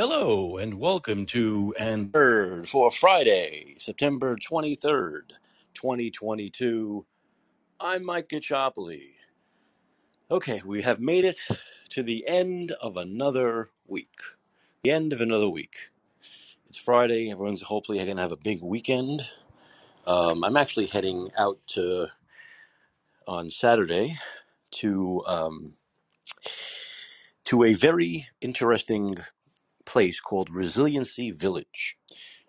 Hello and welcome to and Third for Friday, September 23rd, 2022. I'm Mike Gachopoli. Okay, we have made it to the end of another week. The end of another week. It's Friday. Everyone's hopefully going to have a big weekend. Um, I'm actually heading out to, on Saturday to um, to a very interesting place called Resiliency Village.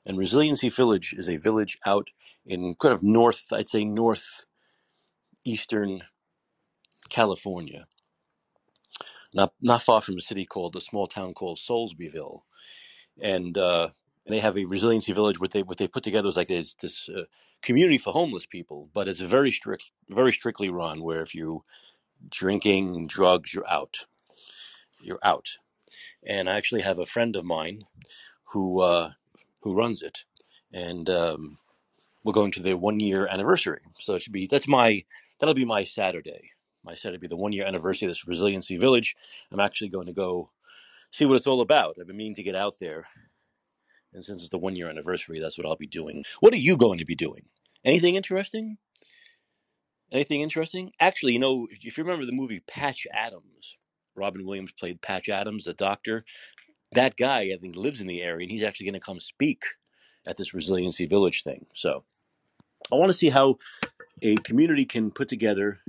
And Resiliency Village is a village out in kind of north, I'd say northeastern California, not not far from a city called a small town called Soulsbyville. And uh, they have a resiliency village. What they what they put together is like this, this uh, community for homeless people, but it's very strict, very strictly run. Where if you drinking drugs, you're out. You're out. And I actually have a friend of mine who uh, who runs it, and um, we're going to the one year anniversary. So it should be that's my that'll be my Saturday. My Saturday will be the one year anniversary of this resiliency village. I'm actually going to go see what it's all about. I've been meaning to get out there, and since it's the one year anniversary, that's what I'll be doing. What are you going to be doing? Anything interesting? Anything interesting? Actually, you know, if you remember the movie Patch Adams, Robin Williams played Patch Adams, the doctor. That guy, I think, lives in the area, and he's actually going to come speak at this resiliency village thing. So I want to see how a community can put together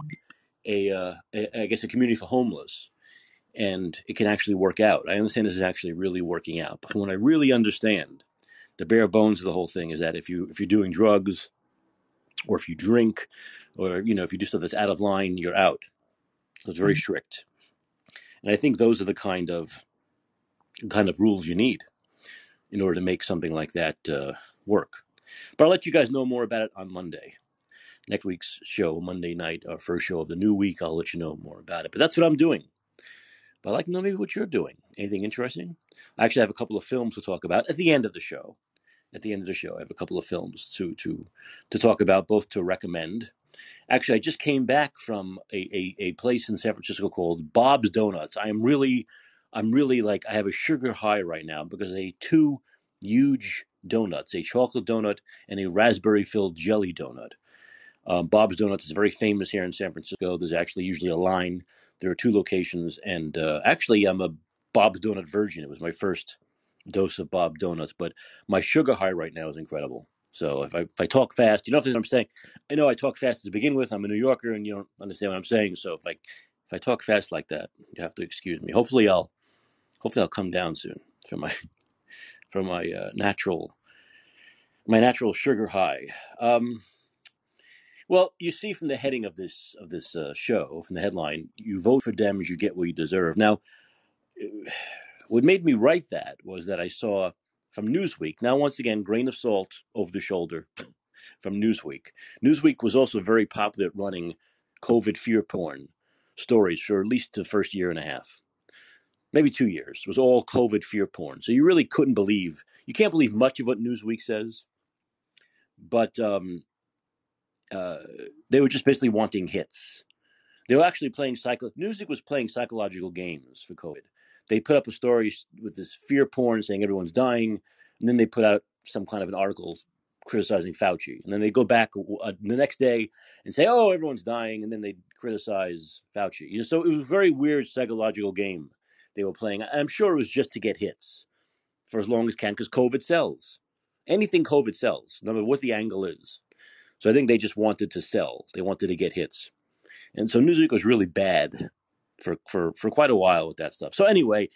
a, uh, a I guess a community for homeless and it can actually work out. I understand this is actually really working out. But when I really understand the bare bones of the whole thing is that if you if you're doing drugs or if you drink or you know if you do stuff that's out of line, you're out. So it's very strict. And I think those are the kind of kind of rules you need in order to make something like that uh, work. But I'll let you guys know more about it on Monday. Next week's show, Monday night, our first show of the new week, I'll let you know more about it. But that's what I'm doing. But I'd like to know maybe what you're doing. Anything interesting? I actually have a couple of films to talk about at the end of the show. At the end of the show, I have a couple of films to to to talk about, both to recommend. Actually, I just came back from a, a, a place in San Francisco called Bob's Donuts. I am really, I'm really like I have a sugar high right now because I ate two huge donuts, a chocolate donut and a raspberry filled jelly donut. Um, Bob's Donuts is very famous here in San Francisco. There's actually usually a line. There are two locations, and uh, actually, I'm a Bob's Donut virgin. It was my first dose of Bob Donuts, but my sugar high right now is incredible. So if I, if I talk fast, you know what I'm saying. I know I talk fast to begin with. I'm a New Yorker, and you don't understand what I'm saying. So if I if I talk fast like that, you have to excuse me. Hopefully, I'll hopefully I'll come down soon from my from my uh, natural my natural sugar high. Um, well, you see from the heading of this of this uh, show, from the headline, you vote for Dems, you get what you deserve. Now, what made me write that was that I saw from Newsweek. Now, once again, grain of salt over the shoulder from Newsweek. Newsweek was also very popular at running COVID fear porn stories for at least the first year and a half, maybe two years. It was all COVID fear porn. So you really couldn't believe, you can't believe much of what Newsweek says, but um, uh, they were just basically wanting hits. They were actually playing psycho. Newsweek was playing psychological games for COVID. They put up a story with this fear porn saying everyone's dying, and then they put out some kind of an article criticizing Fauci, and then they go back uh, the next day and say, "Oh, everyone's dying," and then they criticize Fauci. You know, so it was a very weird psychological game they were playing. I'm sure it was just to get hits for as long as can because COVID sells. Anything COVID sells, no matter what the angle is. So I think they just wanted to sell. They wanted to get hits. And so Newsweek was really bad for, for, for quite a while with that stuff. So anyway,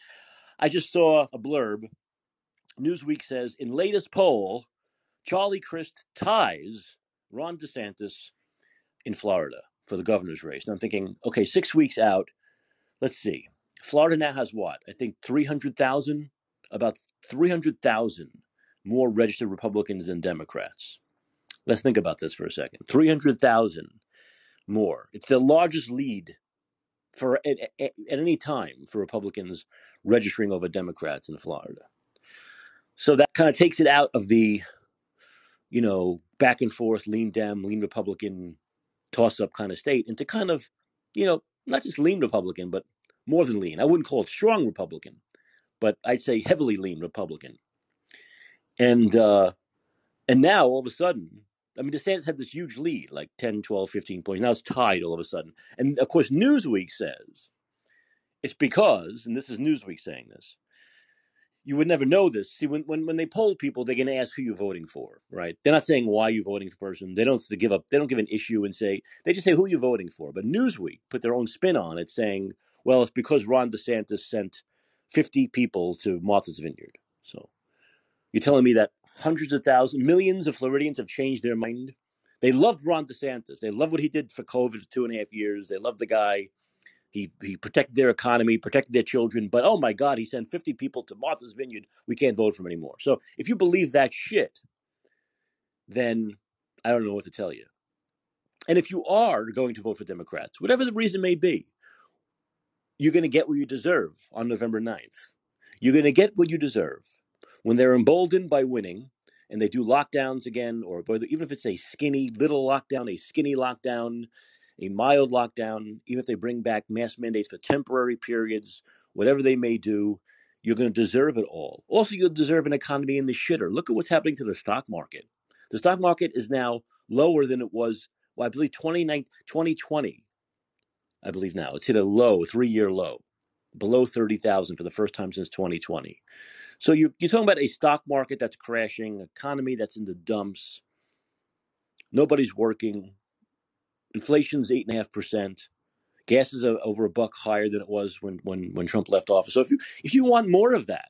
I just saw a blurb. Newsweek says in latest poll, Charlie Crist ties Ron DeSantis in Florida for the governor's race. And I'm thinking, okay, six weeks out, let's see. Florida now has what? I think 300,000, about 300,000 more registered Republicans than Democrats. Let's think about this for a second. 300,000 more. It's the largest lead for at, at, any time for Republicans registering over Democrats in Florida. So that kind of takes it out of the, you know, back and forth, lean Dem, lean Republican toss up kind of state into kind of, you know, not just lean Republican, but more than lean. I wouldn't call it strong Republican, but I'd say heavily lean Republican. And uh, and now all of a sudden, I mean, DeSantis had this huge lead, like 10, 12, 15 points. Now it's tied all of a sudden. And of course, Newsweek says it's because, and this is Newsweek saying this, you would never know this. See, when, when, when they poll people, they're going to ask who you're voting for, right? They're not saying why you're voting for a person. They don't give up. They don't give an issue and say they just say who you're voting for. But Newsweek put their own spin on it, saying, well, it's because Ron DeSantis sent 50 people to Martha's Vineyard. So you're telling me that hundreds of thousands, millions of Floridians have changed their mind? They loved Ron DeSantis. They love what he did for COVID for two and a half years. They love the guy. He he protected their economy, protected their children. But oh my God, he sent 50 people to Martha's Vineyard. We can't vote for him anymore. So if you believe that shit, then I don't know what to tell you. And if you are going to vote for Democrats, whatever the reason may be, you're going to get what you deserve on November 9th. You're going to get what you deserve. When they're emboldened by winning and they do lockdowns again, or even if it's a skinny little lockdown, a skinny lockdown, a mild lockdown, even if they bring back mask mandates for temporary periods, whatever they may do, you're going to deserve it all. Also, you'll deserve an economy in the shitter. Look at what's happening to the stock market. The stock market is now lower than it was, well, I believe 2020. I believe now. It's hit a low, three year low, below 30,000 for the first time since 2020. So you're, you're talking about a stock market that's crashing, economy that's in the dumps, nobody's working, inflation's 8.5%. Gas is a, over a buck higher than it was when, when, when Trump left office. So if you if you want more of that,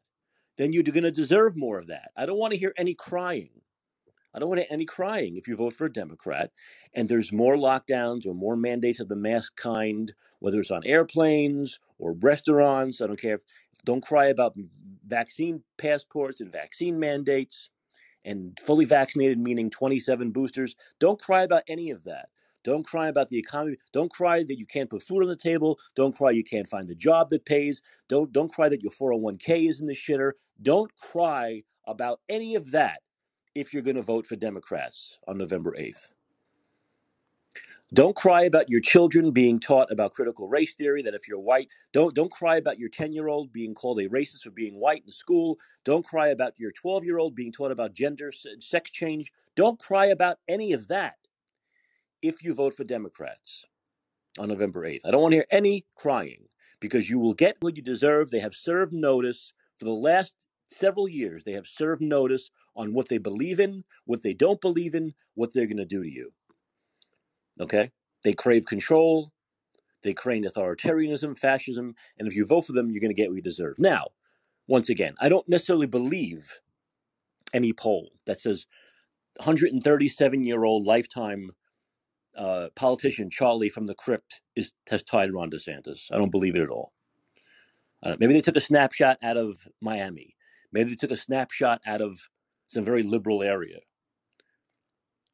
then you're going to deserve more of that. I don't want to hear any crying. I don't want any crying if you vote for a Democrat and there's more lockdowns or more mandates of the mask kind, whether it's on airplanes or restaurants. I don't care. Don't cry about vaccine passports and vaccine mandates and fully vaccinated, meaning 27 boosters. Don't cry about any of that. Don't cry about the economy. Don't cry that you can't put food on the table. Don't cry you can't find a job that pays. Don't don't cry that your 401k is in the shitter. Don't cry about any of that if you're going to vote for Democrats on November 8th. Don't cry about your children being taught about critical race theory that if you're white, don't don't cry about your 10-year-old being called a racist for being white in school. Don't cry about your 12-year-old being taught about gender sex change. Don't cry about any of that if you vote for Democrats on November 8th. I don't want to hear any crying because you will get what you deserve. They have served notice for the last several years. They have served notice on what they believe in, what they don't believe in, what they're going to do to you. Okay? They crave control, they crave authoritarianism, fascism, and if you vote for them, you're going to get what you deserve. Now, once again, I don't necessarily believe any poll that says 137 year old lifetime uh, politician Charlie from the crypt is has tied Ron DeSantis. I don't believe it at all. Uh, maybe they took a snapshot out of Miami. Maybe they took a snapshot out of some very liberal area.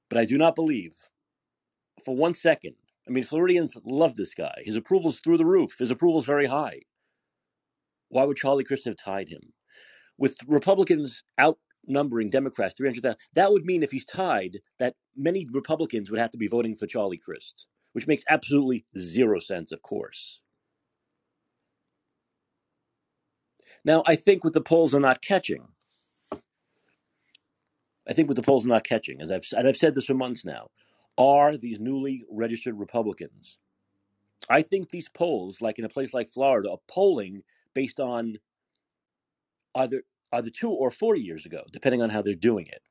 But I do not believe for one second. I mean, Floridians love this guy. His approval's through the roof. His approval's very high. Why would Charlie Crist have tied him? With Republicans outnumbering Democrats 300,000, that would mean if he's tied, that many Republicans would have to be voting for Charlie Crist, which makes absolutely zero sense, of course. Now, I think what the polls are not catching, I think what the polls are not catching, as I've, and I've said this for months now, are these newly registered Republicans. I think these polls, like in a place like Florida, are polling based on either either two or four years ago, depending on how they're doing it.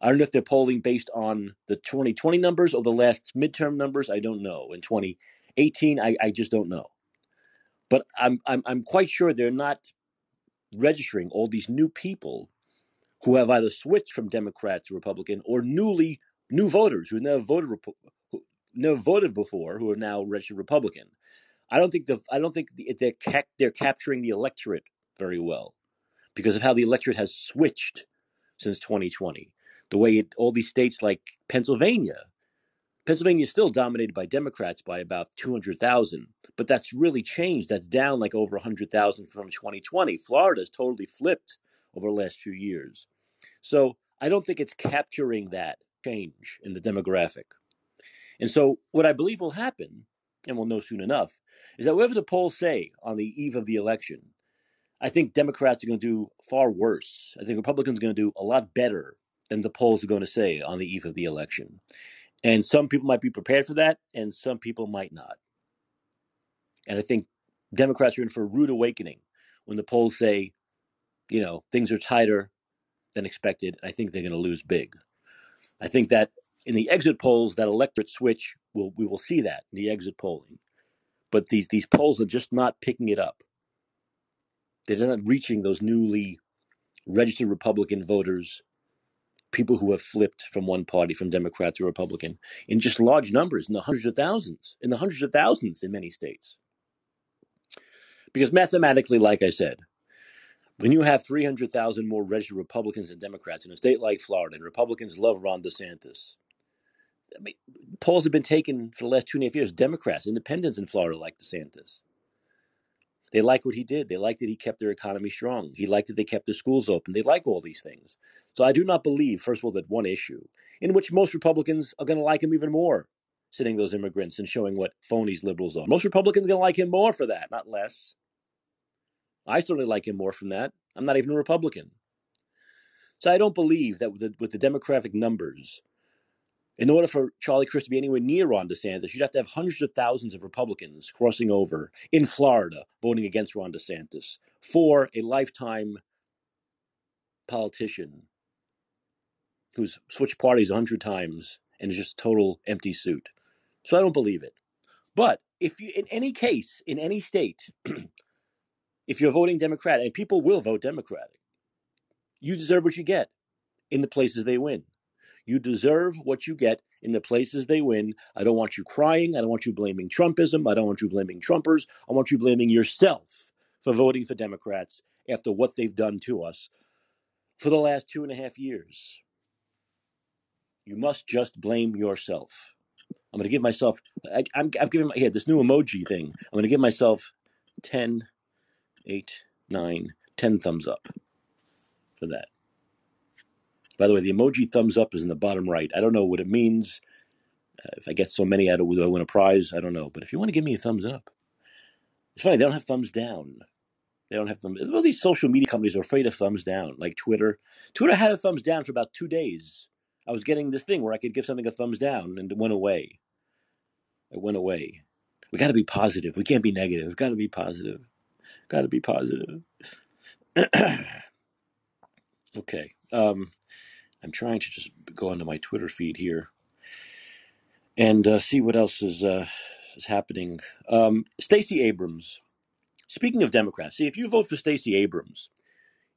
I don't know if they're polling based on the 2020 numbers or the last midterm numbers. I don't know. In 2018, I, I just don't know. But I'm, I'm I'm quite sure they're not registering all these new people who have either switched from Democrat to Republican or newly new voters who never voted who never voted before who are now registered Republican. I don't think the I don't think the, they're ca- they're capturing the electorate very well because of how the electorate has switched since 2020. The way it, all these states like Pennsylvania, Pennsylvania is still dominated by Democrats by about 200,000, but that's really changed. That's down like over 100,000 from 2020. Florida has totally flipped over the last few years. So I don't think it's capturing that change in the demographic. And so, what I believe will happen, and we'll know soon enough, is that whatever the polls say on the eve of the election, I think Democrats are going to do far worse. I think Republicans are going to do a lot better than the polls are going to say on the eve of the election. And some people might be prepared for that, and some people might not. And I think Democrats are in for a rude awakening when the polls say, you know, things are tighter than expected. I think they're going to lose big. I think that in the exit polls, that electorate switch, will we will see that in the exit polling. But these these polls are just not picking it up. They're not reaching those newly registered Republican voters, people who have flipped from one party, from Democrat to Republican, in just large numbers, in the hundreds of thousands, in the hundreds of thousands in many states. Because mathematically, like I said, when you have 300,000 more registered Republicans and Democrats in a state like Florida, and Republicans love Ron DeSantis, I mean, polls have been taken for the last two and a half years. Democrats, independents in Florida like DeSantis. They like what he did. They liked that he kept their economy strong. He liked that they kept their schools open. They like all these things. So I do not believe, first of all, that one issue in which most Republicans are going to like him even more, sitting those immigrants and showing what phonies liberals are. Most Republicans are going to like him more for that, not less. I certainly like him more from that. I'm not even a Republican. So I don't believe that with the, with the demographic numbers, in order for Charlie Crist to be anywhere near Ron DeSantis, you'd have to have hundreds of thousands of Republicans crossing over in Florida voting against Ron DeSantis for a lifetime politician who's switched parties a hundred times and is just a total empty suit. So I don't believe it. But if you, in any case, in any state, if you're voting Democratic, and people will vote Democratic, you deserve what you get in the places they win. You deserve what you get in the places they win. I don't want you crying. I don't want you blaming Trumpism. I don't want you blaming Trumpers. I want you blaming yourself for voting for Democrats after what they've done to us for the last two and a half years. You must just blame yourself. I'm going to give myself, I, am I've given my, here, this new emoji thing. I'm going to give myself 10, 8, nine, ten thumbs up for that. By the way, the emoji thumbs up is in the bottom right. I don't know what it means. Uh, if I get so many, I will I win a prize. I don't know. But if you want to give me a thumbs up, it's funny. They don't have thumbs down. They don't have thumbs. All these social media companies are afraid of thumbs down, like Twitter. Twitter had a thumbs down for about two days. I was getting this thing where I could give something a thumbs down, and it went away. It went away. We got to be positive. We can't be negative. We've got to be positive. Got to be positive. okay. Um, I'm trying to just go onto my Twitter feed here and uh, see what else is uh, is happening. Um, Stacey Abrams. Speaking of Democrats, see if you vote for Stacey Abrams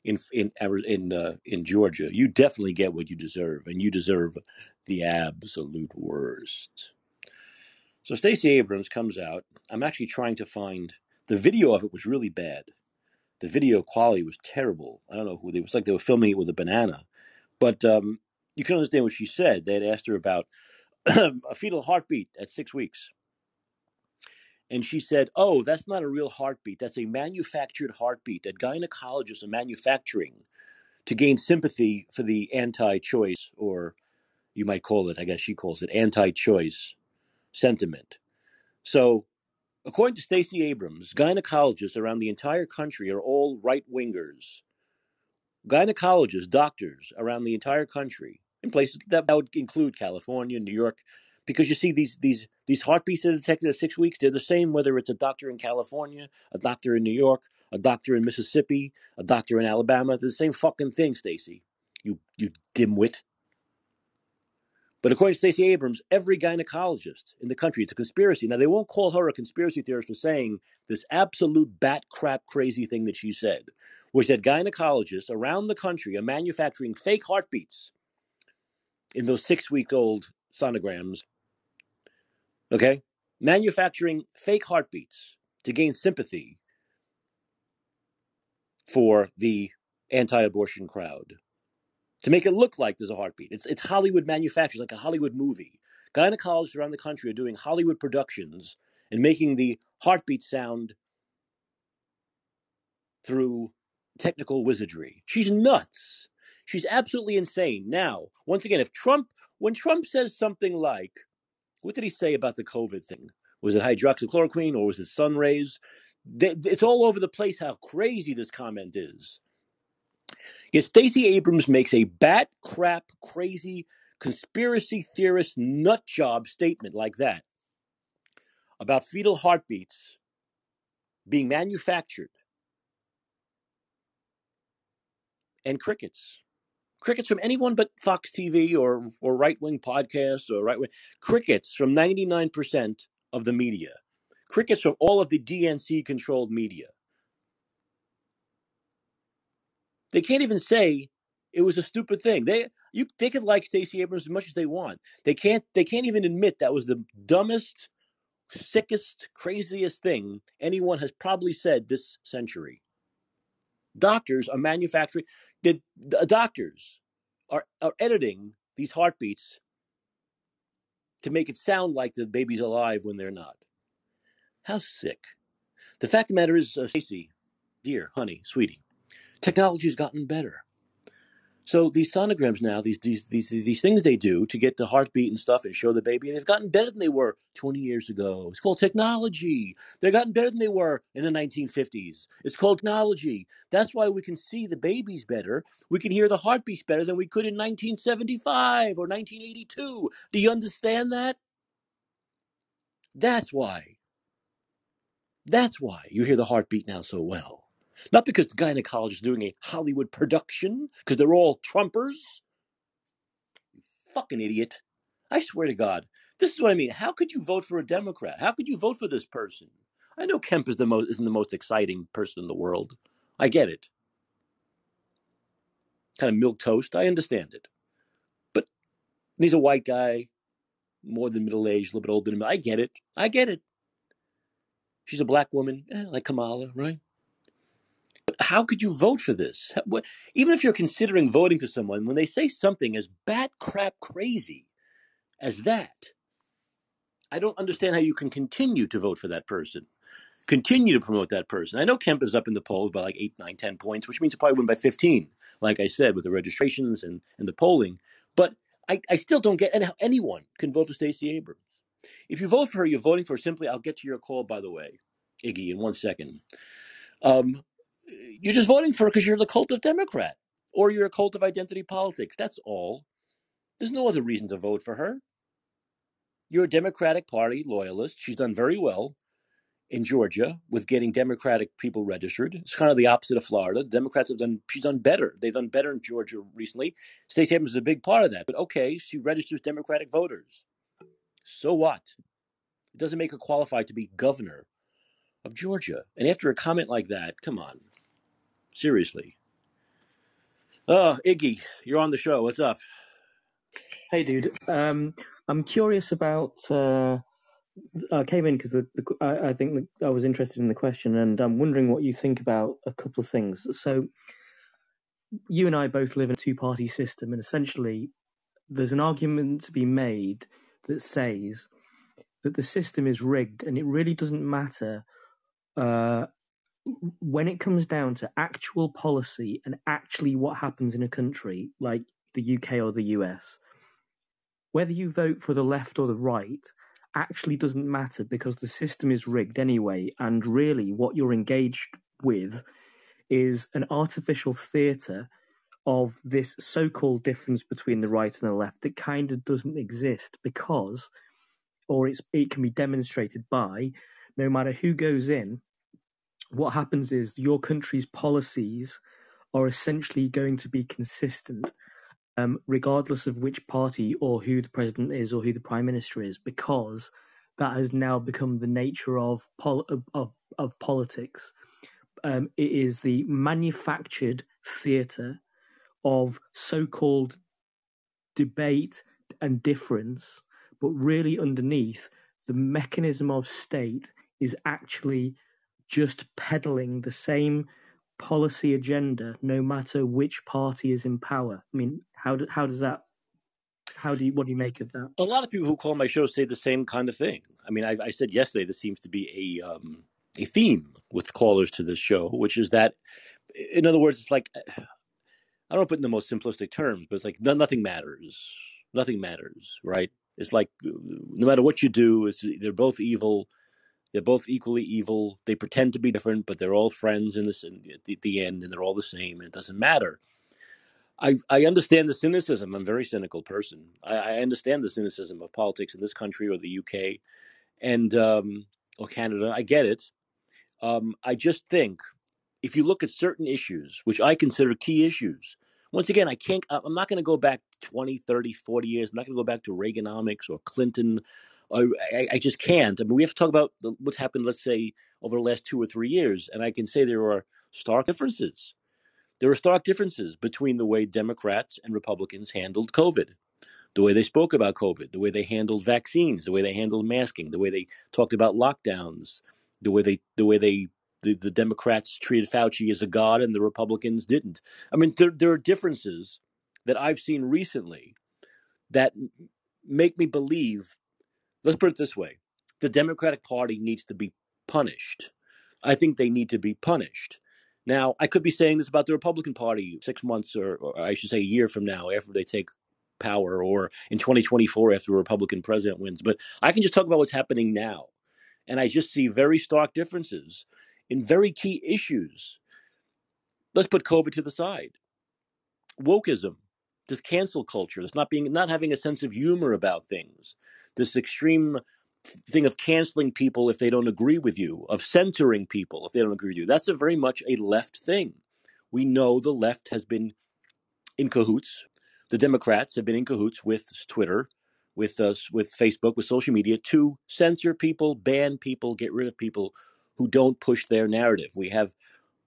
in in in uh, in Georgia, you definitely get what you deserve, and you deserve the absolute worst. So Stacey Abrams comes out. I'm actually trying to find the video of it was really bad. The video quality was terrible. I don't know who they it was like they were filming it with a banana. But um, you can understand what she said. They had asked her about a fetal heartbeat at six weeks. And she said, Oh, that's not a real heartbeat. That's a manufactured heartbeat that gynecologists are manufacturing to gain sympathy for the anti choice, or you might call it, I guess she calls it, anti choice sentiment. So, according to Stacey Abrams, gynecologists around the entire country are all right wingers gynecologists, doctors around the entire country, in places that, would include California, New York, because you see these these these heartbeats that are detected at six weeks, they're the same whether it's a doctor in California, a doctor in New York, a doctor in Mississippi, a doctor in Alabama. They're the same fucking thing, Stacey. You you dimwit. But according to Stacey Abrams, every gynecologist in the country, it's a conspiracy. Now, they won't call her a conspiracy theorist for saying this absolute bat crap crazy thing that she said, which that gynecologists around the country are manufacturing fake heartbeats in those six week old sonograms. Okay? Manufacturing fake heartbeats to gain sympathy for the anti abortion crowd to make it look like there's a heartbeat. It's it's Hollywood manufacturers, like a Hollywood movie. Gynecologists around the country are doing Hollywood productions and making the heartbeat sound through technical wizardry. She's nuts. She's absolutely insane. Now, once again, if Trump, when Trump says something like, what did he say about the COVID thing? Was it hydroxychloroquine or was it sun rays? It's all over the place how crazy this comment is. Yet Stacey Abrams makes a bat crap crazy conspiracy theorist nut job statement like that about fetal heartbeats being manufactured and crickets. Crickets from anyone but Fox TV or, or right wing podcasts or right wing. Crickets from 99% of the media. Crickets from all of the DNC controlled media. They can't even say it was a stupid thing. They you they could like Stacey Abrams as much as they want. They can't they can't even admit that was the dumbest, sickest, craziest thing anyone has probably said this century. Doctors are manufacturing the, the doctors are, are editing these heartbeats to make it sound like the baby's alive when they're not. How sick. The fact of the matter is, uh, Stacey, dear, honey, sweetie, technology's gotten better. So these sonograms now, these, these these these things they do to get the heartbeat and stuff and show the baby, they've gotten better than they were 20 years ago. It's called technology. They've gotten better than they were in the 1950s. It's called technology. That's why we can see the babies better. We can hear the heartbeats better than we could in 1975 or 1982. Do you understand that? That's why. That's why you hear the heartbeat now so well. Not because the gynecologist is doing a Hollywood production, because they're all Trumpers. You fucking idiot. I swear to God. This is what I mean. How could you vote for a Democrat? How could you vote for this person? I know Kemp is the most isn't the most exciting person in the world. I get it. Kind of milk toast. I understand it. But he's a white guy, more than middle aged, a little bit older than me. I get it. I get it. She's a black woman, eh, like Kamala, right? How could you vote for this? Even if you're considering voting for someone, when they say something as bat crap crazy as that, I don't understand how you can continue to vote for that person, continue to promote that person. I know Kemp is up in the polls by like eight, nine, ten points, which means he'll probably win by 15, like I said, with the registrations and, and the polling. But I, I still don't get how anyone can vote for Stacey Abrams. If you vote for her, you're voting for simply, I'll get to your call, by the way, Iggy, in one second. Um, you're just voting for her because you're the cult of Democrat or you're a cult of identity politics. That's all. There's no other reason to vote for her. You're a Democratic Party loyalist. She's done very well in Georgia with getting Democratic people registered. It's kind of the opposite of Florida. Democrats have done she's done better. They've done better in Georgia recently. Stacey Abrams is a big part of that. But okay, she registers Democratic voters. So what? It doesn't make her qualified to be governor of Georgia. And after a comment like that, come on. Seriously. Oh, Iggy, you're on the show. What's up? Hey, dude. Um, I'm curious about. Uh, I came in because I, I, think I was interested in the question, and I'm wondering what you think about a couple of things. So, you and I both live in a two-party system, and essentially, there's an argument to be made that says that the system is rigged, and it really doesn't matter uh, when it comes down to actual policy and actually what happens in a country like the UK or the US, whether you vote for the left or the right actually doesn't matter because the system is rigged anyway. And really, what you're engaged with is an artificial theatre of this so called difference between the right and the left that kind of doesn't exist because, or it can be demonstrated by, no matter who goes in, what happens is your country's policies are essentially going to be consistent, um, regardless of which party or who the president is or who the prime minister is, because that has now become the nature of pol- of of politics. Um, it is the manufactured theatre of so-called debate and difference, but really underneath the mechanism of state is actually just peddling the same policy agenda, no matter which party is in power. I mean, how do, how does that? How do you what do you make of that? A lot of people who call my show say the same kind of thing. I mean, I, I said yesterday this seems to be a um, a theme with callers to this show, which is that, in other words, it's like I don't put in the most simplistic terms, but it's like nothing matters. Nothing matters, right? It's like no matter what you do, it's they're both evil They're both equally evil. They pretend to be different, but they're all friends in this at the, the end, and they're all the same, and it doesn't matter. I, I understand the cynicism. I'm a very cynical person. I, I understand the cynicism of politics in this country or the UK and um, or Canada. I get it. Um, I just think if you look at certain issues, which I consider key issues, once again, I can't, I'm not going to go back 20, 30, 40 years. I'm not going to go back to Reaganomics or Clinton. I, I just can't. I mean, we have to talk about what's happened, let's say, over the last two or three years. And I can say there are stark differences. There are stark differences between the way Democrats and Republicans handled COVID the way they spoke about COVID, the way they handled vaccines, the way they handled masking, the way they talked about lockdowns, the way they the way they the, the Democrats treated Fauci as a god and the Republicans didn't. I mean, there there are differences that I've seen recently that make me believe. Let's put it this way: the Democratic Party needs to be punished. I think they need to be punished. Now, I could be saying this about the Republican Party six months, or, or I should say, a year from now, after they take power or in 2024 after a Republican president wins. But I can just talk about what's happening now. And I just see very stark differences in very key issues. Let's put COVID to the side. Wokeism, this cancel culture, this not being not having a sense of humor about things, this extreme thing of canceling people if they don't agree with you, of censoring people if they don't agree with you. That's a very much a left thing. We know the left has been in cahoots the Democrats have been in cahoots with Twitter, with us, with Facebook, with social media to censor people, ban people, get rid of people who don't push their narrative. We have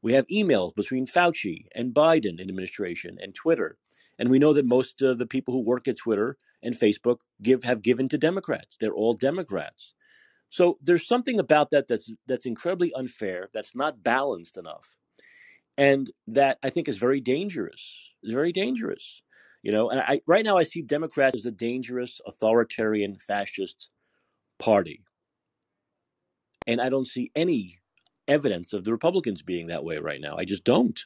we have emails between Fauci and Biden administration and Twitter, and we know that most of the people who work at Twitter and Facebook give have given to Democrats. They're all Democrats. So there's something about that that's that's incredibly unfair. That's not balanced enough, and that I think is very dangerous. Is very dangerous. You know, and I right now I see Democrats as a dangerous, authoritarian, fascist party, and I don't see any evidence of the Republicans being that way right now. I just don't.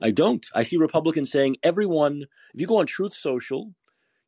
I don't. I see Republicans saying everyone. If you go on Truth Social,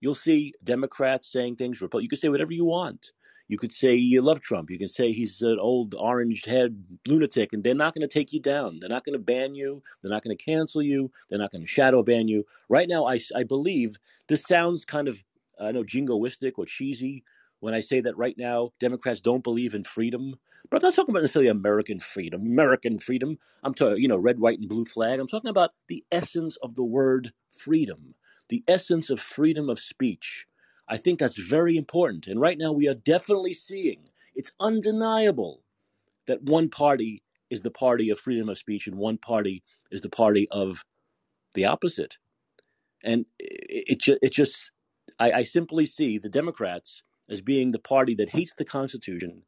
you'll see Democrats saying things. You can say whatever you want. You could say you love Trump. You can say he's an old orange head lunatic, and they're not going to take you down. They're not going to ban you. They're not going to cancel you. They're not going to shadow ban you. Right now, I, I believe this sounds kind of, I know, jingoistic or cheesy when I say that right now Democrats don't believe in freedom. But I'm not talking about necessarily American freedom, American freedom. I'm talking, you know, red, white, and blue flag. I'm talking about the essence of the word freedom, the essence of freedom of speech I think that's very important. And right now, we are definitely seeing it's undeniable that one party is the party of freedom of speech and one party is the party of the opposite. And it, it, it just, I, I simply see the Democrats as being the party that hates the Constitution.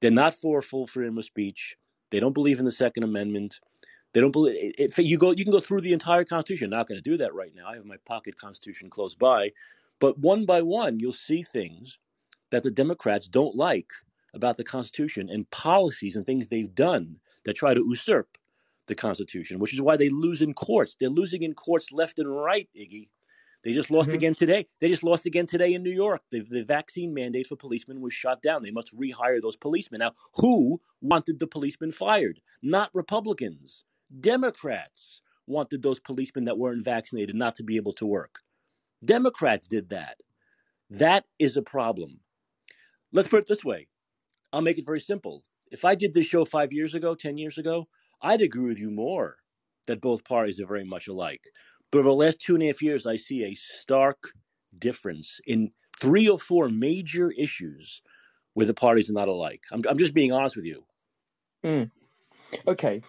They're not for full freedom of speech. They don't believe in the Second Amendment. They don't believe if you go. You can go through the entire Constitution. I'm not going to do that right now. I have my pocket Constitution close by, but one by one, you'll see things that the Democrats don't like about the Constitution and policies and things they've done that try to usurp the Constitution, which is why they lose in courts. They're losing in courts left and right, Iggy. They just lost mm-hmm. again today. They just lost again today in New York. The, the vaccine mandate for policemen was shot down. They must rehire those policemen. Now, who wanted the policemen fired? Not Republicans. Democrats wanted those policemen that weren't vaccinated not to be able to work. Democrats did that. That is a problem. Let's put it this way I'll make it very simple. If I did this show five years ago, 10 years ago, I'd agree with you more that both parties are very much alike. But over the last two and a half years, I see a stark difference in three or four major issues where the parties are not alike. I'm, I'm just being honest with you. Mm. Okay,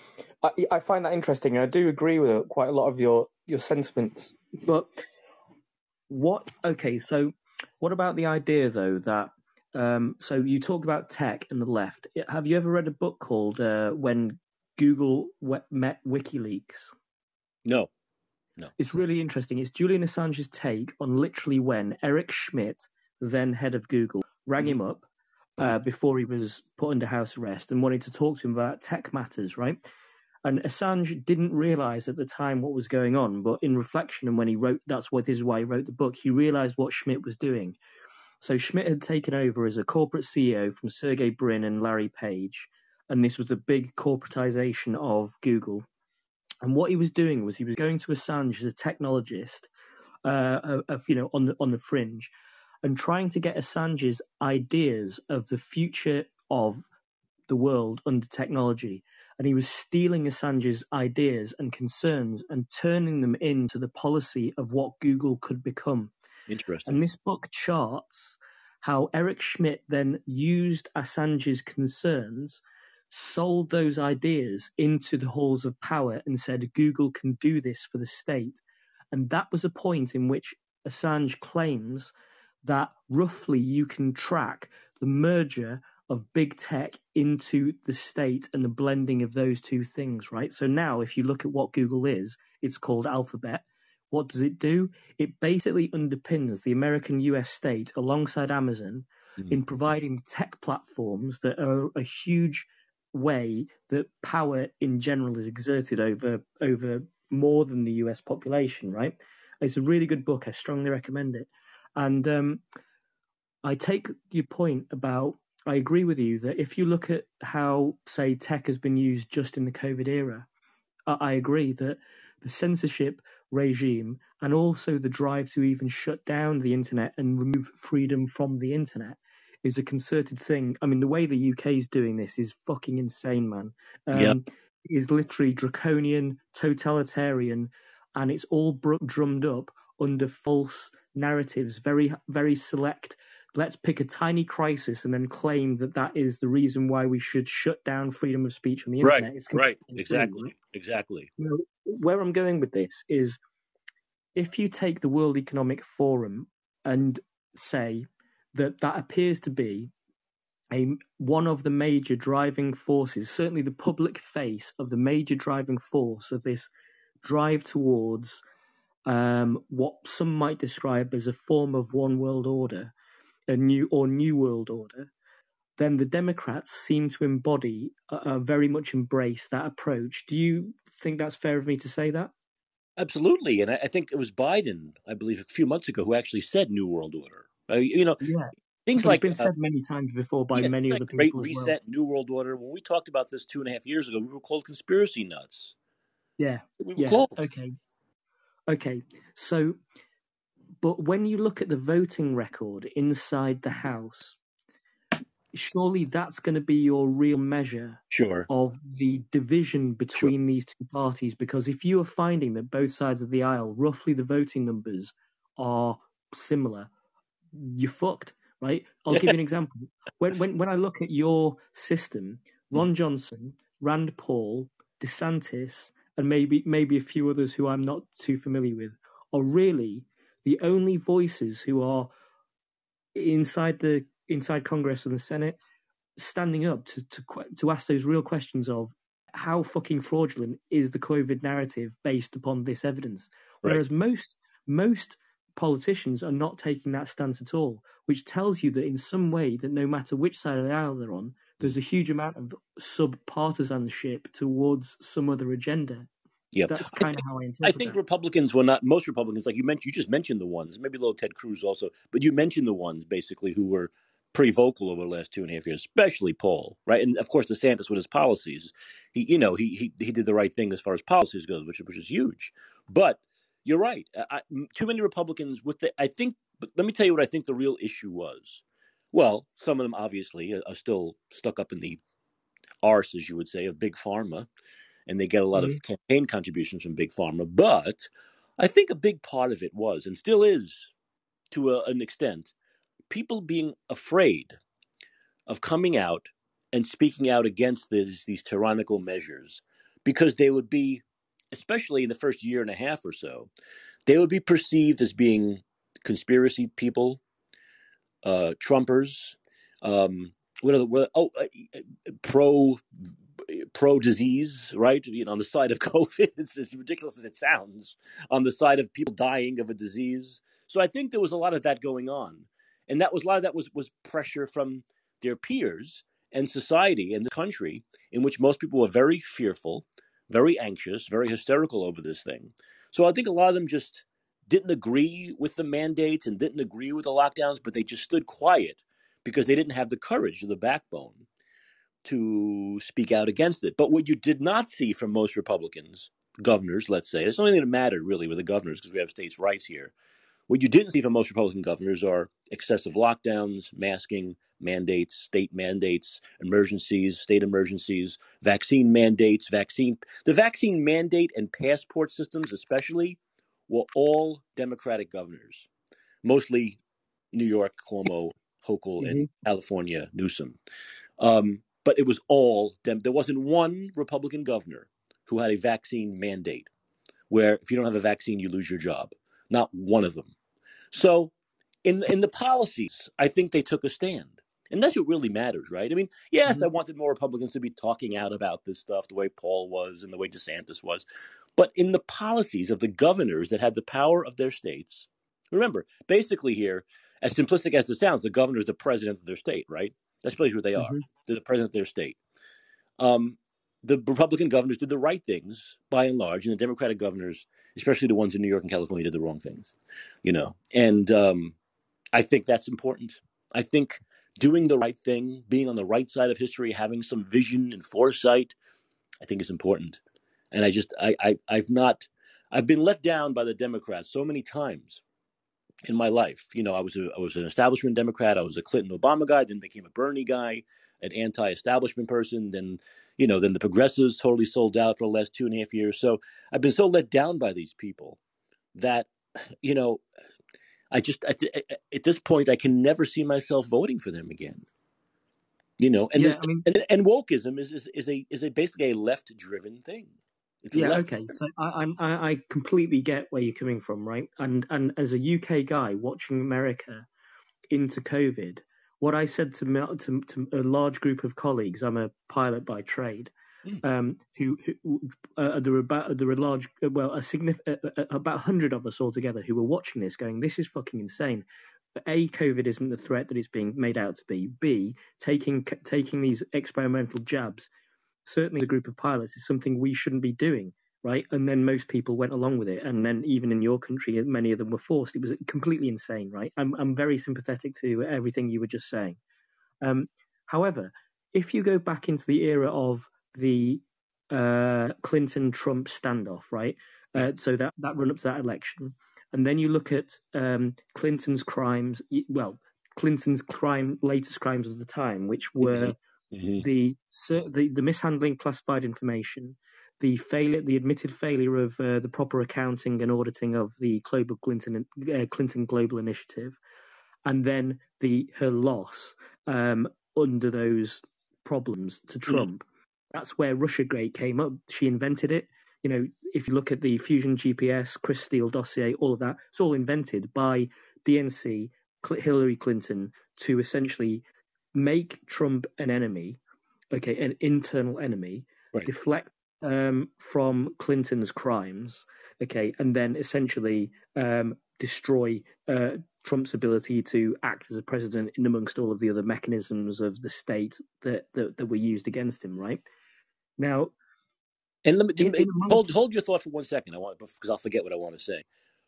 I, I, find that interesting, and I do agree with quite a lot of your your sentiments. But what? Okay, so what about the idea though that um, so you talked about tech and the left. Have you ever read a book called uh, When Google Met WikiLeaks? No, no. It's really interesting. It's Julian Assange's take on literally when Eric Schmidt, then head of Google, rang mm-hmm. him up uh, before he was put under house arrest and wanted to talk to him about tech matters, right? And Assange didn't realize at the time what was going on, but in reflection and when he wrote, that's what this is why he wrote the book. He realized what Schmidt was doing. So Schmidt had taken over as a corporate CEO from Sergey Brin and Larry Page, and this was the big corporatization of Google. And what he was doing was he was going to Assange as a technologist, uh, of, you know on the on the fringe, and trying to get Assange's ideas of the future of the world under technology. And he was stealing Assange's ideas and concerns and turning them into the policy of what Google could become. Interesting. And this book charts how Eric Schmidt then used Assange's concerns, sold those ideas into the halls of power, and said Google can do this for the state. And that was a point in which Assange claims that roughly you can track the merger of big tech into the state and the blending of those two things, right? So now, if you look at what Google is, it's called Alphabet. What does it do? It basically underpins the American US state alongside Amazon mm. in providing tech platforms that are a huge way that power in general is exerted over over more than the US population, right? It's a really good book. I strongly recommend it. And um, I take your point about, I agree with you that if you look at how, say, tech has been used just in the COVID era, I, I agree that the censorship regime and also the drive to even shut down the internet and remove freedom from the internet is a concerted thing. I mean, the way the UK is doing this is fucking insane, man. Um, yeah. Is literally draconian, totalitarian, and it's all br- drummed up under false narratives, very very select. Let's pick a tiny crisis and then claim that that is the reason why we should shut down freedom of speech on the internet. Right, right, exactly, exactly. You know, where I'm going with this is, if you take the World Economic Forum and say that that appears to be a one of the major driving forces, certainly the public face of the major driving force of this drive towards um, what some might describe as a form of one world order, a new or new world order, then the Democrats seem to embody, uh, very much embrace that approach. Do you think that's fair of me to say that? Absolutely, and I, I think it was Biden, I believe, a few months ago, who actually said "new world order." Uh, you know, yeah. things like been uh, said many times before by yeah, many other people. Great Reset, well. New World Order. When we talked about this two and a half years ago, we were called conspiracy nuts. Yeah, we were yeah. called. Okay, Okay, so, but when you look at the voting record inside the House, surely that's going to be your real measure sure. of the division between sure. these two parties. Because if you are finding that both sides of the aisle, roughly the voting numbers are similar, you're fucked, right? I'll give you an example. When, when, when I look at your system, hmm. Ron Johnson, Rand Paul, DeSantis, and maybe maybe a few others who I'm not too familiar with are really the only voices who are inside the inside Congress and the Senate standing up to to to ask those real questions of how fucking fraudulent is the COVID narrative based upon this evidence, whereas right. most most politicians are not taking that stance at all, which tells you that in some way that no matter which side of the aisle they're on, there's a huge amount of sub-partisanship towards some other agenda. Yeah, that's kind of how I interpret. I think that. Republicans, were not most Republicans, like you mentioned, you just mentioned the ones, maybe a little Ted Cruz also, but you mentioned the ones basically who were pretty vocal over the last two and a half years, especially Paul, right? And of course, DeSantis with his policies, he, you know, he he he did the right thing as far as policies goes, which which is huge. But you're right, I, too many Republicans with the. I think, but let me tell you what I think the real issue was. Well, some of them obviously are still stuck up in the arse, as you would say, of big pharma, and they get a lot mm-hmm. of campaign contributions from big pharma. But I think a big part of it was, and still is, to a, an extent, people being afraid of coming out and speaking out against this, these tyrannical measures because they would be, especially in the first year and a half or so, they would be perceived as being conspiracy people, uh, Trumpers, um, what are the what, oh uh, uh pro pro disease, right? You know, on the side of COVID, it's as ridiculous as it sounds. On the side of people dying of a disease, so I think there was a lot of that going on, and that was a lot of that was was pressure from their peers and society and the country, in which most people were very fearful, very anxious, very hysterical over this thing. So I think a lot of them just didn't agree with the mandates and didn't agree with the lockdowns, but they just stood quiet because they didn't have the courage or the backbone to speak out against it. But what you did not see from most Republicans, governors, let's say, it's the only thing that mattered really with the governors because we have states' rights here. What you didn't see from most Republican governors are excessive lockdowns, masking, mandates, state mandates, emergencies, state emergencies, vaccine mandates, vaccine. The vaccine mandate and passport systems, especially, were all Democratic governors, mostly New York, Cuomo, Hochul, and Mhm. California, Newsom. Um, but it was all Dem- there wasn't one Republican governor who had a vaccine mandate where if you don't have a vaccine, you lose your job. Not one of them. So in in the policies, I think they took a stand. And that's what really matters, right? I mean, yes, Mhm. I wanted more Republicans to be talking out about this stuff the way Paul was and the way DeSantis was. But in the policies of the governors that had the power of their states, remember, basically here, as simplistic as it sounds, the governor is the president of their state, right? That's basically what they are. Mhm. They're the president of their state. Um, the Republican governors did the right things by and large, and the Democratic governors, especially the ones in New York and California, did the wrong things. You know, and um, I think that's important. I think doing the right thing, being on the right side of history, having some vision and foresight, I think is important. And I just, I, I, I've not, I've been let down by the Democrats so many times in my life. You know, I was a, I was an establishment Democrat. I was a Clinton Obama guy, then became a Bernie guy, an anti-establishment person. Then, you know, then the progressives totally sold out for the last two and a half years. So I've been so let down by these people that, you know, I just at, at this point I can never see myself voting for them again. You know, and Yeah, I mean, and, and wokeism is, is is a is a basically a left driven thing. It's yeah, left. okay. So I, I I completely get where you're coming from, right? And and as a UK guy watching America into COVID, what I said to to, to a large group of colleagues, I'm a pilot by trade, Mm. um, who, who uh, there were about there were large, well, a significant uh, about hundred of us all together who were watching this, going, "This is fucking insane." A, COVID isn't the threat that it's being made out to be. B, taking taking these experimental jabs, certainly a group of pilots, is something we shouldn't be doing, right? And then most people went along with it, and then even in your country, many of them were forced. It was completely insane, right? I'm I'm very sympathetic to everything you were just saying. Um, however, if you go back into the era of the uh, Clinton-Trump standoff, right? Uh, so that that run up to that election, and then you look at um, Clinton's crimes. Well, Clinton's crime, latest crimes of the time, which were Mhm. the the, the mishandling classified information, the failure, the admitted failure of uh, the proper accounting and auditing of the global Clinton uh, Clinton Global Initiative, and then the her loss um, under those problems to Trump. That's where RussiaGate came up. She invented it. You know, if you look at the Fusion GPS, Chris Steele dossier, all of that, it's all invented by DNC, Cl- Hillary Clinton, to essentially make Trump an enemy, okay, an internal enemy, Right. deflect um, from Clinton's crimes, okay, and then essentially um, destroy uh, Trump's ability to act as a president in amongst all of the other mechanisms of the state that that, that were used against him, right? Now, And let me in, in hold hold your thought for one second. I want because I'll forget what I want to say.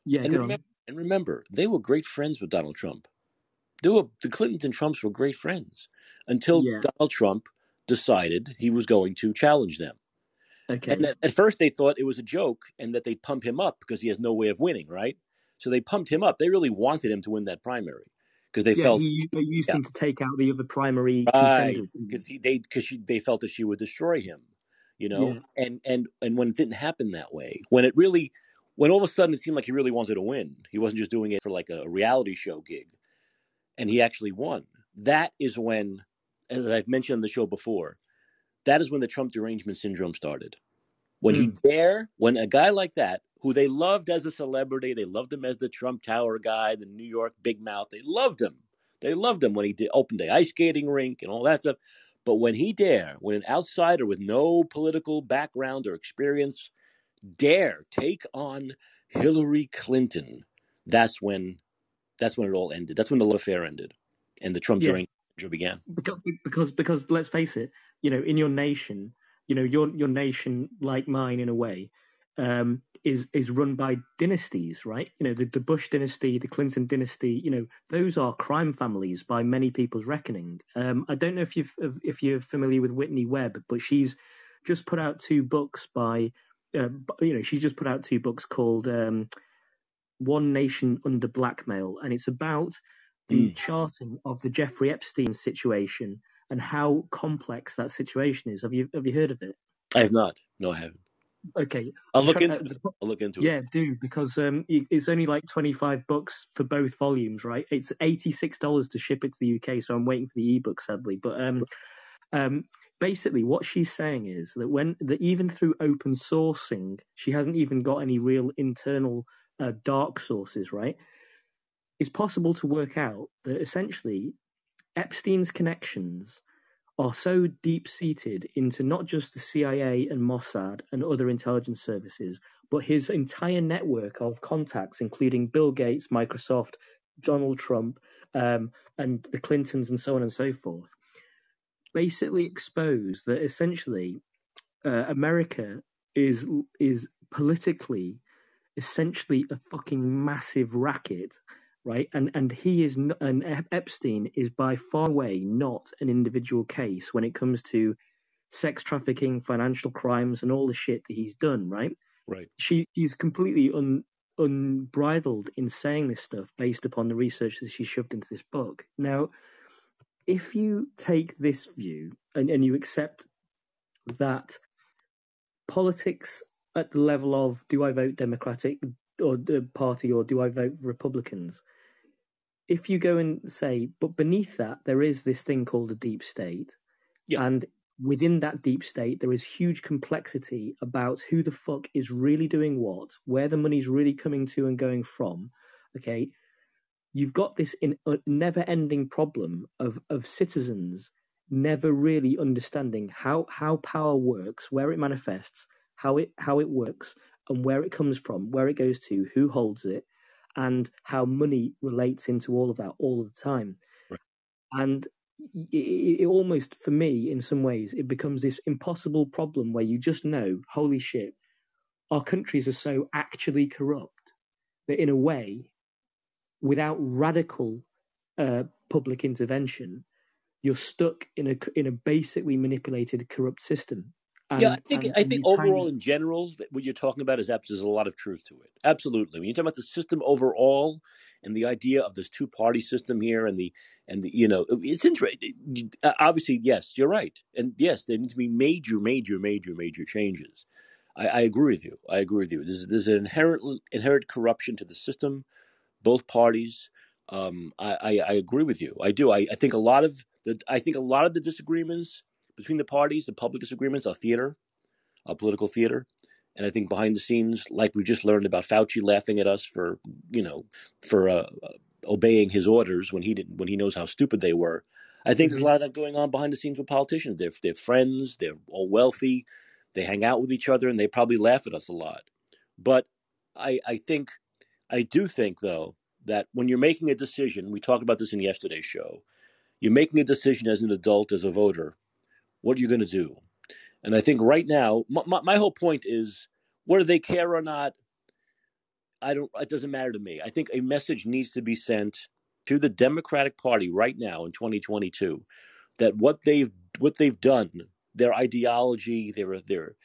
yeah, And remember, and remember, they were great friends with Donald Trump. They were the Clintons and Trumps were great friends until Yeah, Donald Trump decided he was going to challenge them. And at, at first, they thought it was a joke and that they'd pump him up because he has no way of winning, right? So they pumped him up. They really wanted him to win that primary because they yeah, felt, he they used yeah, him to take out the other primary right, contenders, because he? he they because they felt that she would destroy him, you know. Yeah, And and and when it didn't happen that way, when it really, when all of a sudden it seemed like he really wanted to win, he wasn't just doing it for like a reality show gig, and he actually won. That is when, as I've mentioned on the show before, that is when the Trump derangement syndrome started. When he mm, dare, when a guy like that, who they loved as a celebrity, they loved him as the Trump Tower guy, the New York big mouth, they loved him. They loved him when he did opened the ice skating rink and all that stuff. But when he dare, when an outsider with no political background or experience dare take on Hillary Clinton, that's when that's when it all ended. That's when the love affair ended, and the Trump yeah. derangement began. because because because let's face it, you know, in your nation, you know, your your nation like mine in a way, um, is is run by dynasties, right? You know, the, the Bush dynasty, the Clinton dynasty. You know, those are crime families by many people's reckoning. Um, I don't know if you if you're familiar with Whitney Webb, but she's just put out two books by, uh, you know, she's just put out two books called um, One Nation Under Blackmail, and it's about the mm. charting of the Jeffrey Epstein situation and how complex that situation is. Have you have you heard of it? I have not. No, I haven't. Okay, I'll look into it. I'll look into it. Yeah, do because um, it's only like twenty five bucks for both volumes, right? It's eighty six dollars to ship it to the UK, so I'm waiting for the ebook, sadly. But um, um, basically, what she's saying is that when that even through open sourcing, she hasn't even got any real internal uh, dark sources, right? It's possible to work out that essentially Epstein's connections are so deep seated into not just the CIA and Mossad and other intelligence services, but his entire network of contacts, including Bill Gates, Microsoft, Donald Trump, um, and the Clintons, and so on and so forth, basically expose that essentially uh, America is is politically essentially a fucking massive racket right? And and he is not, and Epstein is by far away not an individual case when it comes to sex trafficking, financial crimes, and all the shit that he's done, right? Right. She he's completely un unbridled in saying this stuff based upon the research that she shoved into this book. Now, if you take this view and, and you accept that politics at the level of do I vote Democratic or the party or do I vote Republicans if you go and say, but beneath that, there is this thing called a deep state. Yeah. And within that deep state, there is huge complexity about who the fuck is really doing what, where the money's really coming to and going from. Okay. You've got this in uh, a never ending problem of, of citizens never really understanding how, how power works, where it manifests, how it how it works, and where it comes from, where it goes to, who holds it, and how money relates into all of that all the time. Right. And it, it, almost, for me, in some ways, it becomes this impossible problem where you just know, holy shit, our countries are so actually corrupt that in a way, without radical uh, public intervention, you're stuck in a in a basically manipulated, corrupt system. And, yeah, I think and, I think overall, in general, what you're talking about is there's a lot of truth to it. Absolutely, when you talk about the system overall and the idea of this two party system here, and the and the you know, it's interesting. Obviously, yes, you're right, and yes, there need to be major, major, major, major changes. I, I agree with you. I agree with you. There's there's an inherent inherent corruption to the system, both parties. Um, I, I, I agree with you. I do. I, I think a lot of the I think a lot of the disagreements between the parties, the public disagreements are theater, are political theater. And I think behind the scenes, like we just learned about Fauci laughing at us for, you know, for uh, obeying his orders when he didn't, when he knows how stupid they were. I think mm-hmm. there's a mm-hmm. lot of that going on behind the scenes with politicians. They're they're friends, they're all wealthy, they hang out with each other, and they probably laugh at us a lot. But I I think I do think though that when you're making a decision, we talked about this in yesterday's show, you're making a decision as an adult, as a voter, what are you going to do? And I think right now, my, my whole point is whether they care or not, I don't. It doesn't matter to me. I think a message needs to be sent to the Democratic Party right now in 2022 that what they've what they've done, their ideology, their their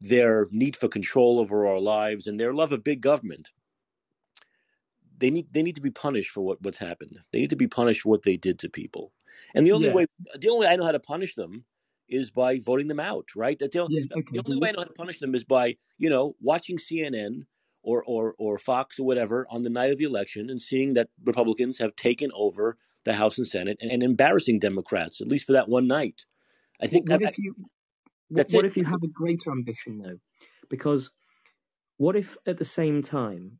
their need for control over our lives, and their love of big government, they need they need to be punished for what, what's happened. They need to be punished for what they did to people. And the only yeah. way the only way I know how to punish them is by voting them out, right? That the, yeah, okay. the only way I know how to punish them is by, you know, watching CNN or, or, or Fox or whatever on the night of the election and seeing that Republicans have taken over the House and Senate and, and embarrassing Democrats, at least for that one night. I think what, that, if you, what, what if you have a greater ambition though? Because what if at the same time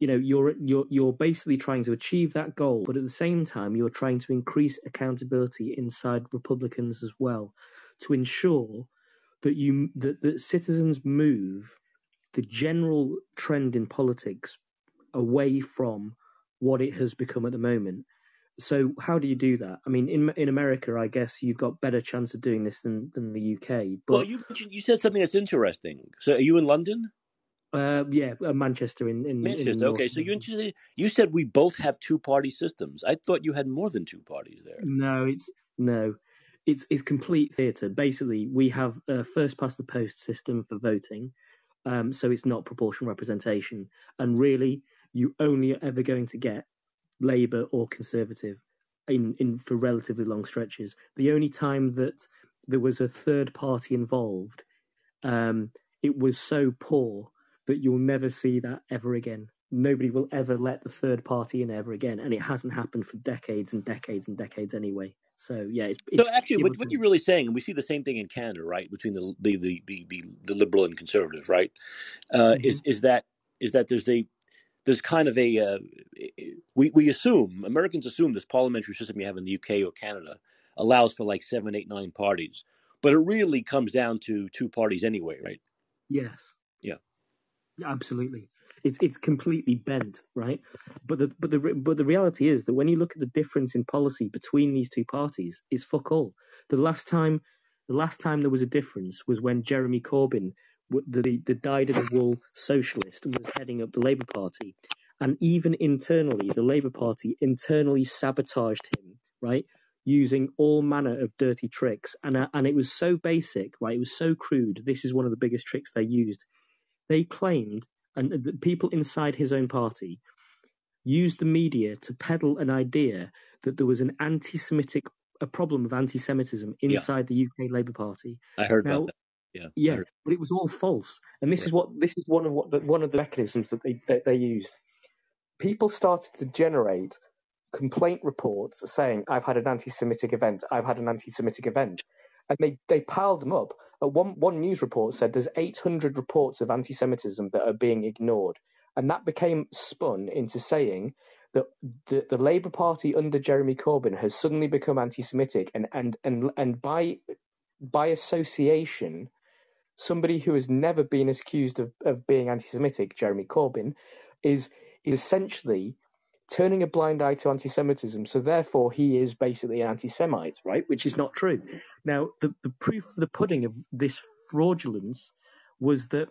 you know you're you're you're basically trying to achieve that goal but at the same time you're trying to increase accountability inside republicans as well to ensure that you that, that citizens move the general trend in politics away from what it has become at the moment. So how do you do that? I mean, in in America, I guess you've got better chance of doing this than, than the UK. But well, you you said something that's interesting. So, are you in London? Uh, yeah, uh, Manchester in, in Manchester. In okay, so you interested? You said we both have two party systems. I thought you had more than two parties there. No, it's no, it's it's complete theatre. Basically, we have a first past the post system for voting, um, so it's not proportional representation. And really, you only are ever going to get Labour or Conservative in in for relatively long stretches. The only time that there was a third party involved, um, it was so poor that you'll never see that ever again. Nobody will ever let the third party in ever again, and it hasn't happened for decades and decades and decades anyway. So yeah, it's, it's so actually, what, what, you're really saying, and we see the same thing in Canada, right, between the the the the, the, the liberal and conservative, right, uh, mm-hmm. is is that is that there's a there's kind of a uh, we we assume Americans assume this parliamentary system you have in the UK or Canada allows for like seven, eight, nine parties, but it really comes down to two parties anyway, right? Yes. Yeah. Absolutely. It's it's completely bent, right? But the but the but the reality is that when you look at the difference in policy between these two parties, it's fuck all. The last time the last time there was a difference was when Jeremy Corbyn, the the dyed in the wool socialist, was heading up the Labour Party, and even internally, the Labour Party internally sabotaged him, right? Using all manner of dirty tricks, and uh, and it was so basic, right? It was so crude. This is one of the biggest tricks they used. They claimed and the people inside his own party used the media to peddle an idea that there was an anti-Semitic a problem of anti-Semitism inside yeah. the UK Labour Party. I heard now, about that. Yeah, yeah, but it was all false. And this right. is what this is one of what the, one of the mechanisms that they that they used. People started to generate complaint reports saying, "I've had an anti-Semitic event. I've had an anti-Semitic event," and they, they piled them up. Uh, one one news report said there's 800 reports of anti-Semitism that are being ignored, and that became spun into saying that the, the Labour Party under Jeremy Corbyn has suddenly become anti-Semitic, and and and and by by association, somebody who has never been accused of, of being anti-Semitic, Jeremy Corbyn, is is essentially turning a blind eye to anti-Semitism. So therefore, he is basically an anti-Semite, right? Which is not true. Now, the, the proof of the pudding of this fraudulence was that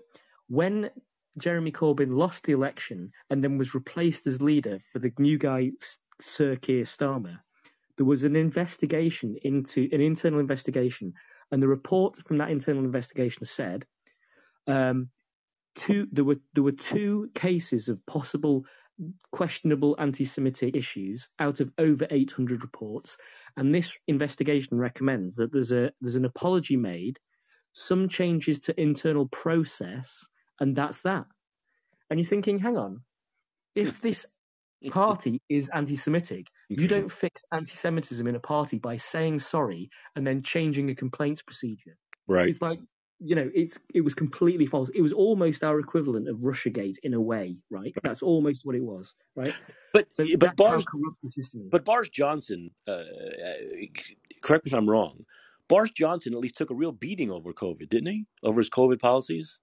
when Jeremy Corbyn lost the election and then was replaced as leader for the new guy, Sir Keir Starmer, there was an investigation into an internal investigation, and the report from that internal investigation said um, two there were there were two cases of possible questionable anti-Semitic issues out of over 800 reports, and this investigation recommends that there's a there's an apology made, some changes to internal process, and that's that. And you're thinking, hang on, if this party is anti-Semitic, you don't fix anti-Semitism in a party by saying sorry and then changing a complaints procedure. Right. It's like you know, it's it was completely false. It was almost our equivalent of RussiaGate in a way, right? That's almost what it was, right? But so but Boris, but Boris Johnson, uh, uh, correct me if I'm wrong. Boris Johnson at least took a real beating over COVID, didn't he? Over his COVID policies.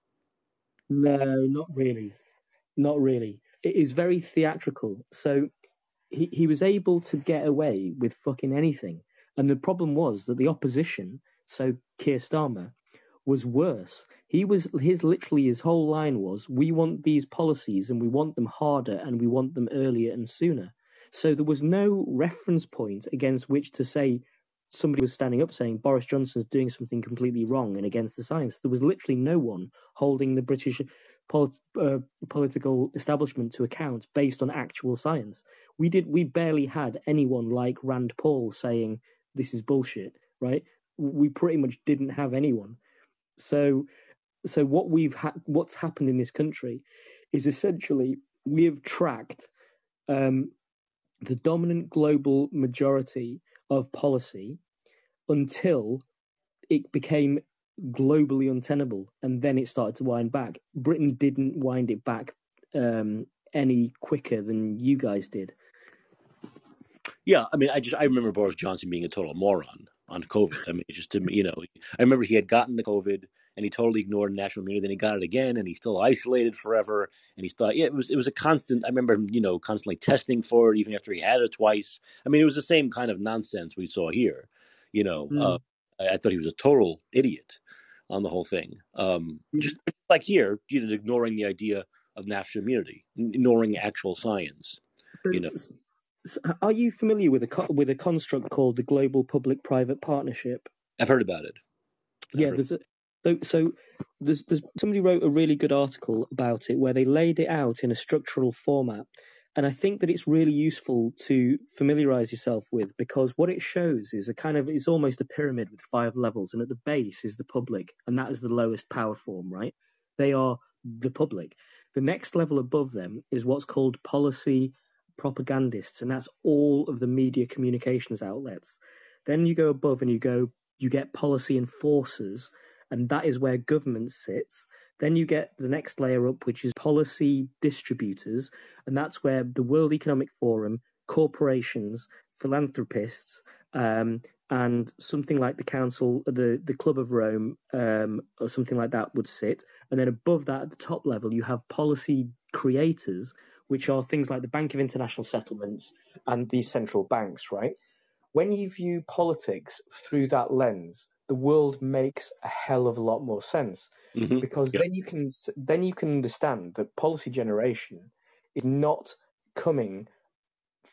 No, not really, not really. It is very theatrical. So he he was able to get away with fucking anything, and the problem was that the opposition, so Keir Starmer was worse. He was his literally his whole line was we want these policies and we want them harder and we want them earlier and sooner. So there was no reference point against which to say somebody was standing up saying Boris Johnson's doing something completely wrong and against the science. There was literally no one holding the British polit- uh, political establishment to account based on actual science. We did we barely had anyone like Rand Paul saying this is bullshit, right? We pretty much didn't have anyone. So, so what we've had, what's happened in this country, is essentially we have tracked um, the dominant global majority of policy until it became globally untenable, and then it started to wind back. Britain didn't wind it back um, any quicker than you guys did. Yeah, I mean, I just I remember Boris Johnson being a total moron on COVID. I mean, just to you know, I remember he had gotten the COVID and he totally ignored natural immunity. Then he got it again, and he's still isolated forever. And he thought, yeah, it was it was a constant. I remember him, you know, constantly testing for it, even after he had it twice. I mean, it was the same kind of nonsense we saw here. You know, mm. uh, I, I, thought he was a total idiot. on the whole thing. Um, just like here, you know, ignoring the idea of natural immunity, ignoring actual science. You know, are you familiar with a with a construct called the Global Public-Private Partnership? I've heard about it. I've yeah, there's a, so so there's, there's somebody wrote a really good article about it where they laid it out in a structural format, and I think that it's really useful to familiarize yourself with because what it shows is a kind of it's almost a pyramid with five levels, and at the base is the public, and that is the lowest power form, right? They are the public. The next level above them is what's called policy propagandists, and that's all of the media communications outlets. Then you go above and you go, you get policy enforcers, and that is where government sits. Then you get the next layer up, which is policy distributors, and that's where the World Economic Forum, corporations, philanthropists, um, and something like the Council, the the Club of Rome, um, or something like that would sit. And then above that, at the top level, you have policy creators, which are things like the Bank of International Settlements and the central banks, right? When you view politics through that lens, the world makes a hell of a lot more sense mm-hmm. because yep. then you can then you can understand that policy generation is not coming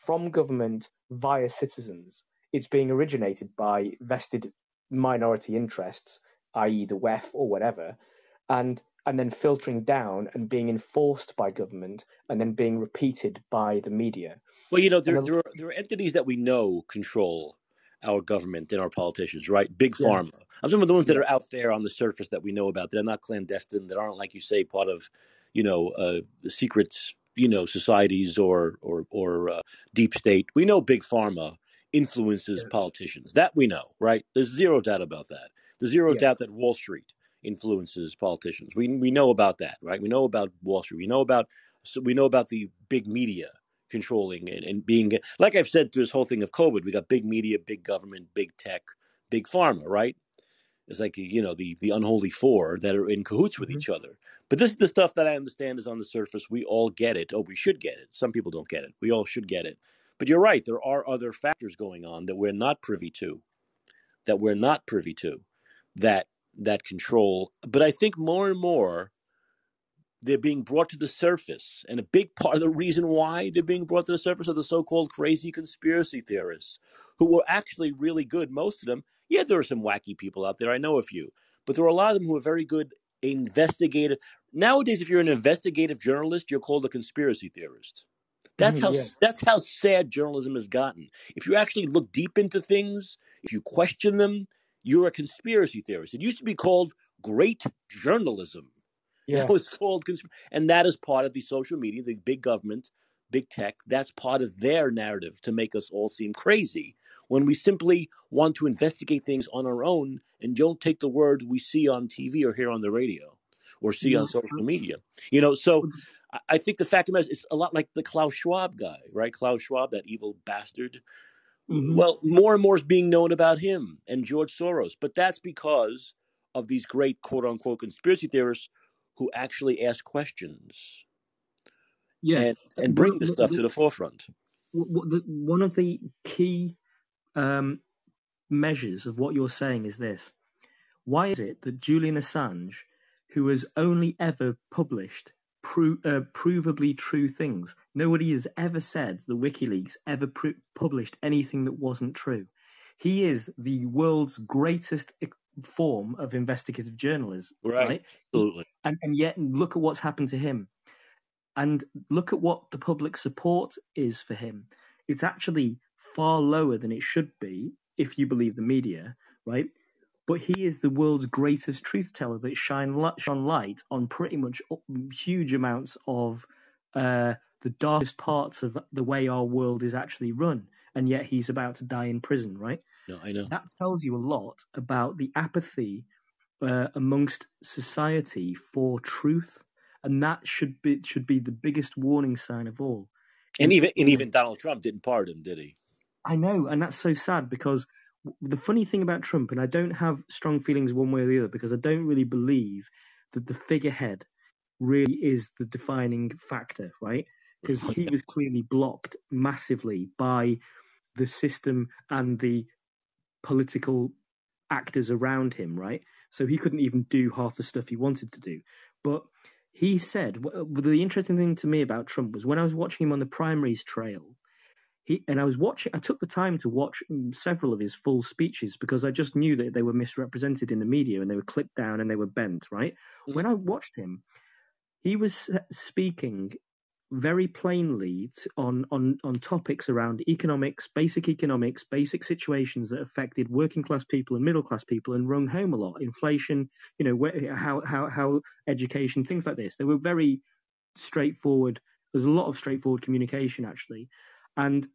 from government via citizens. It's being originated by vested minority interests, i.e., the WEF or whatever, and and then filtering down and being enforced by government and then being repeated by the media. Well, you know, there, there, are, there are entities that we know control our government and our politicians, right? Big pharma. Yeah. I'm talking about the ones that are out there on the surface that we know about, that are not clandestine, that aren't, like you say, part of, you know, uh, secret, you know, societies or or or uh, deep state. We know big pharma influences yeah. politicians. That we know, right? There's zero doubt about that. There's zero yeah. doubt that Wall Street influences politicians. We we know about that, right? We know about Wall Street. We know about so we know about the big media controlling and, and being like I've said through this whole thing of COVID. We got big media, big government, big tech, big pharma, right? It's like you know the the unholy four that are in cahoots with mm-hmm. each other. But this is the stuff that I understand is on the surface. We all get it. Oh, we should get it. Some people don't get it. We all should get it. But you're right. There are other factors going on that we're not privy to. That we're not privy to. That that control. But I think more and more they're being brought to the surface. And a big part of the reason why they're being brought to the surface are the so called crazy conspiracy theorists, who were actually really good, most of them. Yeah, there are some wacky people out there. I know a few. But there are a lot of them who are very good investigative. Nowadays, if you're an investigative journalist, you're called a conspiracy theorist. That's mm-hmm, how yeah. that's how sad journalism has gotten. If you actually look deep into things, if you question them, you're a conspiracy theorist. It used to be called great journalism. Yeah. It was called, conspiracy. and that is part of the social media, the big government, big tech. That's part of their narrative to make us all seem crazy when we simply want to investigate things on our own and don't take the word we see on TV or hear on the radio or see on mm-hmm. social media. You know, so mm-hmm. I think the fact of the matter is, it's a lot like the Klaus Schwab guy, right? Klaus Schwab, that evil bastard Mm-hmm. Well, more and more is being known about him and George Soros, but that's because of these great quote unquote conspiracy theorists who actually ask questions. Yeah, and, and bring the, stuff the, to the forefront. The, one of the key um, measures of what you're saying is this: Why is it that Julian Assange, who has only ever published pro- uh, provably true things. Nobody has ever said that WikiLeaks ever pr- published anything that wasn't true. He is the world's greatest form of investigative journalism, right? right? Absolutely. And, and yet, look at what's happened to him, and look at what the public support is for him. It's actually far lower than it should be if you believe the media, right? but he is the world's greatest truth teller that shine shone light on pretty much huge amounts of uh, the darkest parts of the way our world is actually run, and yet he's about to die in prison, right? No, I know. That tells you a lot about the apathy uh, amongst society for truth, and that should be should be the biggest warning sign of all. And even and even Donald Trump didn't pardon him, did he? I know, and that's so sad because the funny thing about Trump, and I don't have strong feelings one way or the other because I don't really believe that the figurehead really is the defining factor, right? Because he was clearly blocked massively by the system and the political actors around him, right? so he couldn't even do half the stuff he wanted to do. But he said the interesting thing to me about Trump was when I was watching him on the primaries trail. He, and I was watching. I took the time to watch several of his full speeches because I just knew that they were misrepresented in the media and they were clipped down and they were bent. Right. Mm-hmm. When I watched him, he was speaking very plainly on, on, on topics around economics, basic economics, basic situations that affected working class people and middle class people and rung home a lot. Inflation, you know, where, how, how, how education, things like this. They were very straightforward. There's a lot of straightforward communication actually. And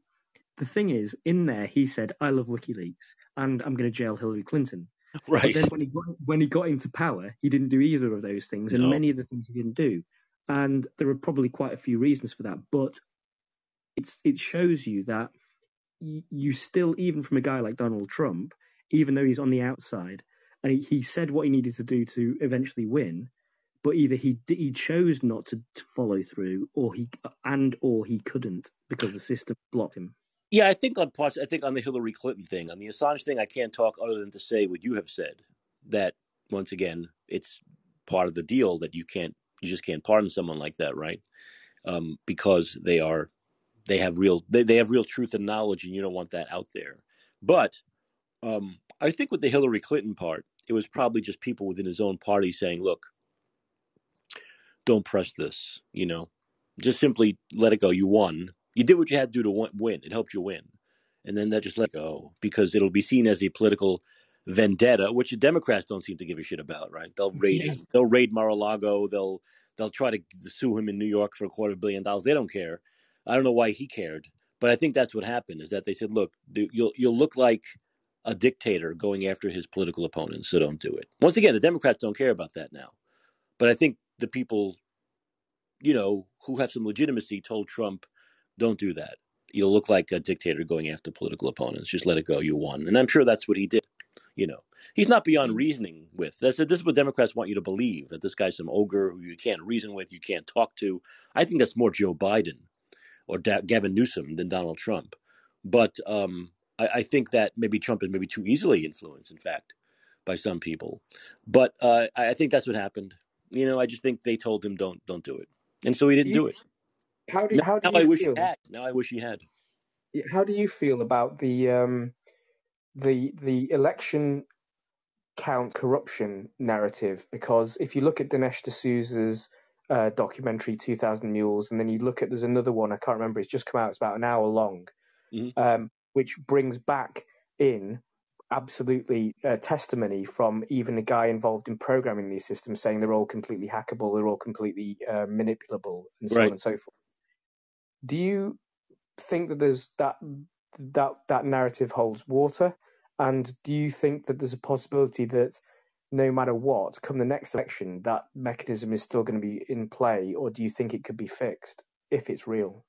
the thing is, in there, he said, I love WikiLeaks and I'm going to jail Hillary Clinton. Right. But then when he got, when he got into power, he didn't do either of those things, and no. many of the things he didn't do. And there are probably quite a few reasons for that, but it shows you that you still, even from a guy like Donald Trump, even though he's on the outside, and he, he said what he needed to do to eventually win, but either he he chose not to, to follow through, or he and or he couldn't because the system blocked him. Yeah, I think on parts. I think on the Hillary Clinton thing, on the Assange thing, I can't talk other than to say what you have said. That once again, it's part of the deal that you can't you just can't pardon someone like that, right? Um, because they are they have real they, they have real truth and knowledge, and you don't want that out there. But um, I think with the Hillary Clinton part, it was probably just people within his own party saying, "Look, don't press this," you know, just simply let it go. You won. You did what you had to do to win. It helped you win, and then that just let go because it'll be seen as a political vendetta, which the Democrats don't seem to give a shit about, right? They'll raid yeah. they'll raid Mar-a-Lago, they'll they'll try to sue him in New York for a quarter of a billion dollars. They don't care. I don't know why he cared, but I think that's what happened. Is that they said, look, you'll you'll look like a dictator going after his political opponents, so don't do it. Once again, the Democrats don't care about that now, but I think the people, you know, who have some legitimacy told Trump, don't do that. You'll look like a dictator going after political opponents. Just let it go. You won, and I'm sure that's what he did. You know, he's not beyond mm. reasoning with. That's this is what Democrats want you to believe that this guy's some ogre who you can't reason with, you can't talk to. I think that's more Joe Biden or da- Gavin Newsom than Donald Trump. But um, I, I, think that maybe Trump is maybe too easily influenced, in fact, by some people. But uh, I think that's what happened. You know, I just think they told him don't don't do it, and so he didn't do it. How do how do now you I wish feel? he had. Now I wish he had. How do you feel about the um, the the election count corruption narrative because if you look at Dinesh D'Souza's uh, documentary 2000 Mules and then you look at there's another one I can't remember it's just come out it's about an hour long mm-hmm. um, which brings back in absolutely uh, testimony from even a guy involved in programming these systems saying they're all completely hackable they're all completely uh, manipulable and so right. on and so forth do you think that there's that that that narrative holds water? And do you think that there's a possibility that no matter what, come the next election, that mechanism is still going to be in play, or do you think it could be fixed if it's real?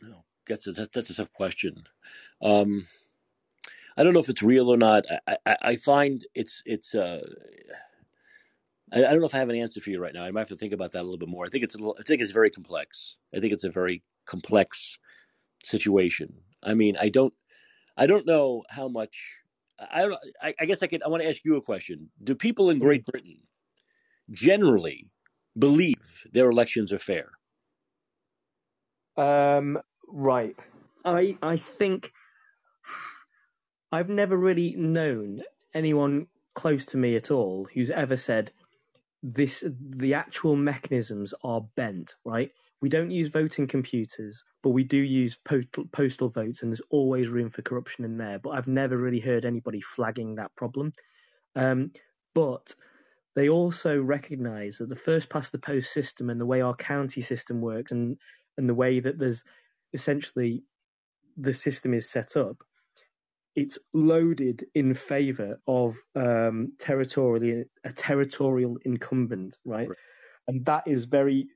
No, that's a that's a tough question. Um, I don't know if it's real or not. I, I, I find it's it's. Uh, I, I, don't know if I have an answer for you right now. I might have to think about that a little bit more. I think it's a little, I think it's very complex. I think it's a very complex situation. I mean, I don't, I don't know how much. I don't. I, I guess I could. I want to ask you a question. Do people in Great Britain generally believe their elections are fair? Um. Right. I I think I've never really known anyone close to me at all who's ever said this the actual mechanisms are bent right we don't use voting computers, but we do use postal, postal votes, and there's always room for corruption in there. But I've never really heard anybody flagging that problem. Um, but they also recognise that the first past the post system and the way our county system works, and and the way that there's essentially the system is set up, it's loaded in favour of um, territorially a territorial incumbent, right? right? And that is very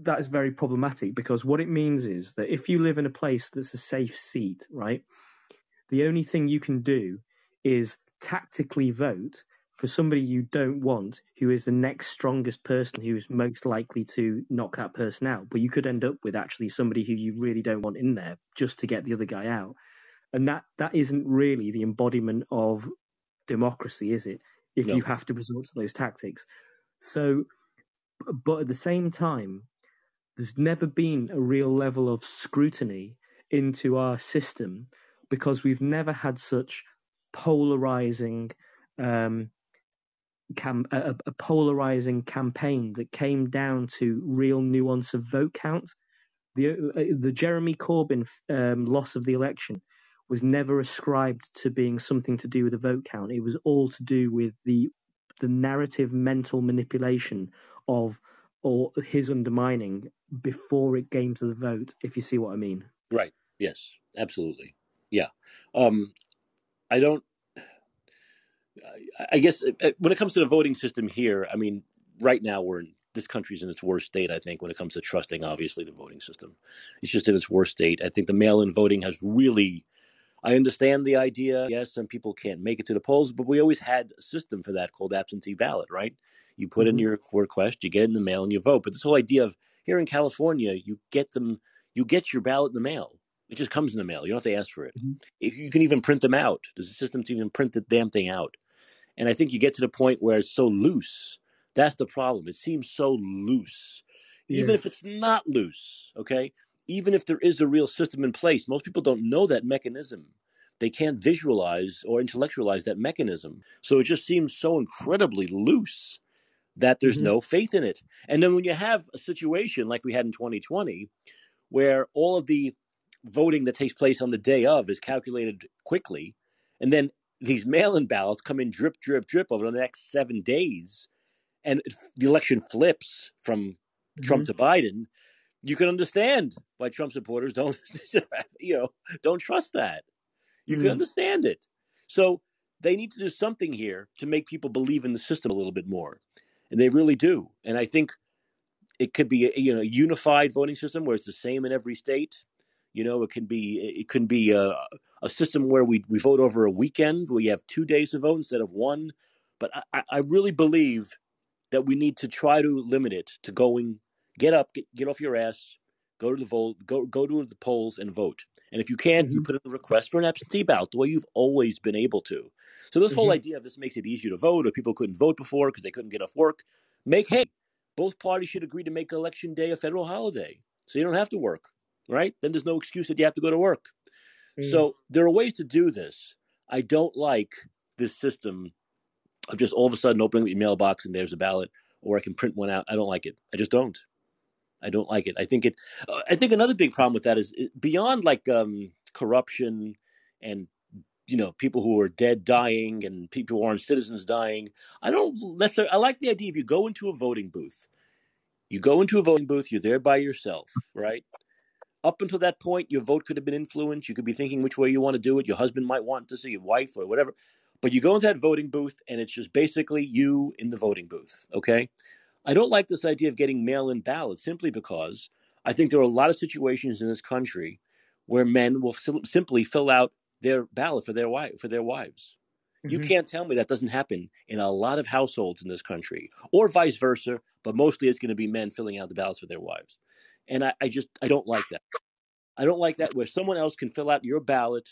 that is very problematic because what it means is that if you live in a place that's a safe seat, right, the only thing you can do is tactically vote for somebody you don't want who is the next strongest person who is most likely to knock that person out. But you could end up with actually somebody who you really don't want in there just to get the other guy out. And that, that isn't really the embodiment of democracy, is it? if No. you have to resort to those tactics. So, but at the same time, there's never been a real level of scrutiny into our system because we've never had such polarizing um, cam- a, a polarizing campaign that came down to real nuance of vote count. The uh, the Jeremy Corbyn um, loss of the election was never ascribed to being something to do with the vote count. It was all to do with the the narrative mental manipulation of or his undermining before it came to the vote. If you see what I mean. Right. Yes. Absolutely. Yeah. Um, I don't. I- guess uh, when it comes to the voting system here, I mean, right now we're in this country's in its worst state. I think when it comes to trusting, obviously, the voting system, it's just in its worst state. I think the mail-in voting has really. I understand the idea. Yes, some people can't make it to the polls, but we always had a system for that called absentee ballot, right? You put in Mhm. your request, you get it in the mail, and you vote. But this whole idea of here in California, you get them, you get your ballot in the mail. It just comes in the mail. You don't have to ask for it. Mhm. If you can even print them out, there's a system to even print the damn thing out. And I think you get to the point where it's so loose. That's the problem. It seems so loose. Even Yeah. if it's not loose, okay? Even if there is a real system in place, most people don't know that mechanism. They can't visualize or intellectualize that mechanism. So it just seems so incredibly loose that there's Mhm. no faith in it. And then when you have a situation like we had in 2020, where all of the voting that takes place on the day of is calculated quickly, and then these mail-in ballots come in drip, drip, drip over the next seven days, and it- the election flips from Trump Mhm. to Biden. You can understand why Trump supporters don't, you know, don't trust that. You can Mm. understand it. So they need to do something here to make people believe in the system a little bit more, and they really do. And I think it could be a, you know a unified voting system where it's the same in every state. You know, it can be it can be a, a system where we we vote over a weekend where you have two days to vote instead of one. But I- I really believe that we need to try to limit it to going get up, get, get off your ass, go to the vote, go go to the polls and vote. And if you can't, you Mhm. put in a request for an absentee ballot the way you've always been able to. So this whole Mhm. idea of this makes it easier to vote, or people couldn't vote before because they couldn't get off work. Make hey, both parties should agree to make election day a federal holiday, so you don't have to work, right? Then there's no excuse that you have to go to work. Mm. So there are ways to do this. I don't like this system of just all of a sudden opening the mailbox and there's a ballot, or I can print one out. I don't like it. I just don't. I don't like it. I think it. Uh, I think another big problem with that is beyond like um, corruption and you know people who are dead dying and people who aren't citizens dying. I don't necessarily. I like the idea if you go into a voting booth, you go into a voting booth, you're there by yourself, right? Up until that point, your vote could have been influenced. You could be thinking which way you want to do it. Your husband might want to see your wife or whatever. But you go into that voting booth, and it's just basically you in the voting booth. Okay. I don't like this idea of getting mail in ballots simply because I think there are a lot of situations in this country where men will sim- simply fill out their ballot for their wife for their wives. You Mhm. can't tell me that doesn't happen in a lot of households in this country, or vice versa. But mostly, it's going to be men filling out the ballots for their wives, and I, I just I don't like that. I don't like that where someone else can fill out your ballot,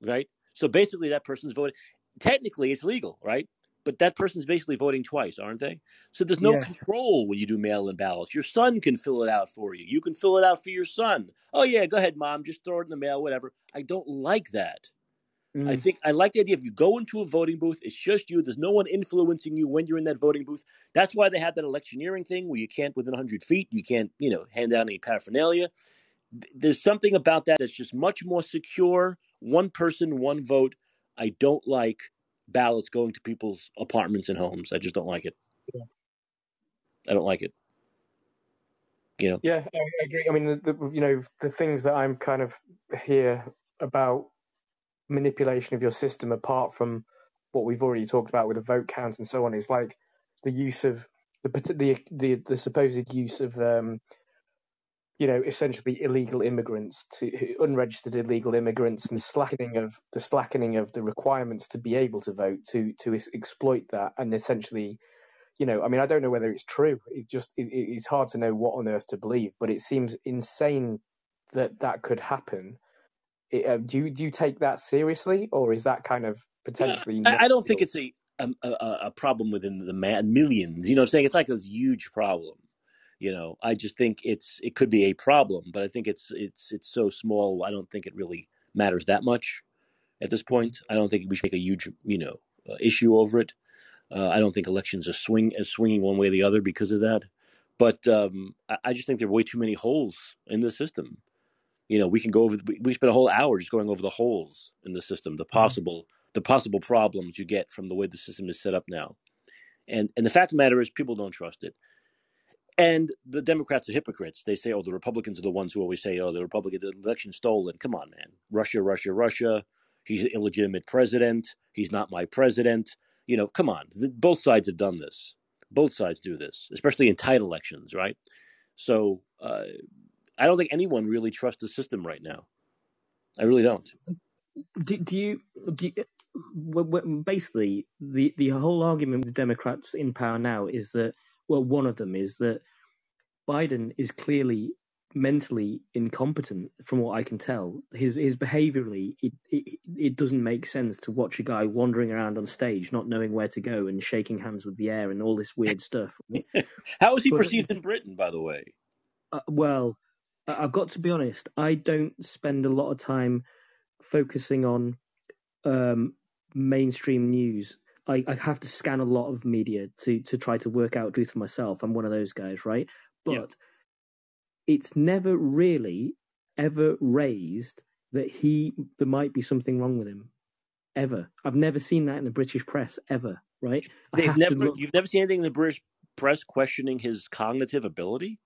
right? So basically, that person's voting. Technically, it's legal, right? But that person's basically voting twice, aren't they? So there's no Yeah. control when you do mail-in ballots. Your son can fill it out for you. You can fill it out for your son. Oh yeah, go ahead, mom. Just throw it in the mail, whatever. I don't like that. I Mm. think I like the idea of you go into a voting booth, it's just you. There's no one influencing you when you're in that voting booth. That's why they have that electioneering thing where you can't within 100 feet, you can't, you know, hand out any paraphernalia. There's something about that that's just much more secure. One person, one vote. I don't like ballots going to people's apartments and homes. I just don't like it. Yeah. I don't like it. You know. Yeah, I agree. I mean, the, the, you know, the things that I'm kind of here about manipulation of your system, apart from what we've already talked about with the vote count and so on, is like the use of the the the, the supposed use of um, you know, essentially illegal immigrants to unregistered illegal immigrants and slackening of the slackening of the requirements to be able to vote to to exploit that and essentially you know i mean i don't know whether it's true it just it, it- it's hard to know what on earth to believe but it seems insane that that could happen it, uh, do you do you take that seriously or is that kind of Yeah, potentially I, I don't think it's a. a, a, a problem within the man, millions. You know, what I'm saying it's like a huge problem. You know, I just think it's it could be a problem, but I think it's it's it's so small. I don't think it really matters that much at this point. I don't think we should make a huge you know uh, issue over it. Uh, I don't think elections are swing are swinging one way or the other because of that. But um, I, I just think there are way too many holes in the system. You know, we can go over. We, we spent a whole hour just going over the holes in the system, the Mm-hmm. possible the possible problems you get from the way the system is set up now. And and the fact of the matter is, people don't trust it. And the Democrats are hypocrites. They say, "Oh, the Republicans are the ones who always say, oh, the Republican election stolen." Come on, man. Russia, Russia, Russia. He's an illegitimate president. He's not my president. You know, come on. The, both sides have done this. Both sides do this, especially in tight elections, right? So uh, I don't think anyone really trusts the system right now. I really don't. Do, do you? Do you basically, the the whole argument with the Democrats in power now is that well, one of them is that Biden is clearly mentally incompetent, from what I can tell. His his behaviorally, it, it it doesn't make sense to watch a guy wandering around on stage, not knowing where to go, and shaking hands with the air and all this weird stuff. How is he But perceived in Britain, by the way? uh, well, I've got to be honest. I don't spend a lot of time focusing on um, mainstream news. I, I have to scan a lot of media to to try to work out truth for myself. I'm one of those guys, right? Yeah. But it's never really ever raised that he there might be something wrong with him. Ever. I've never seen that in the British press ever, right? They've never. You've never seen anything in the British press questioning his cognitive ability.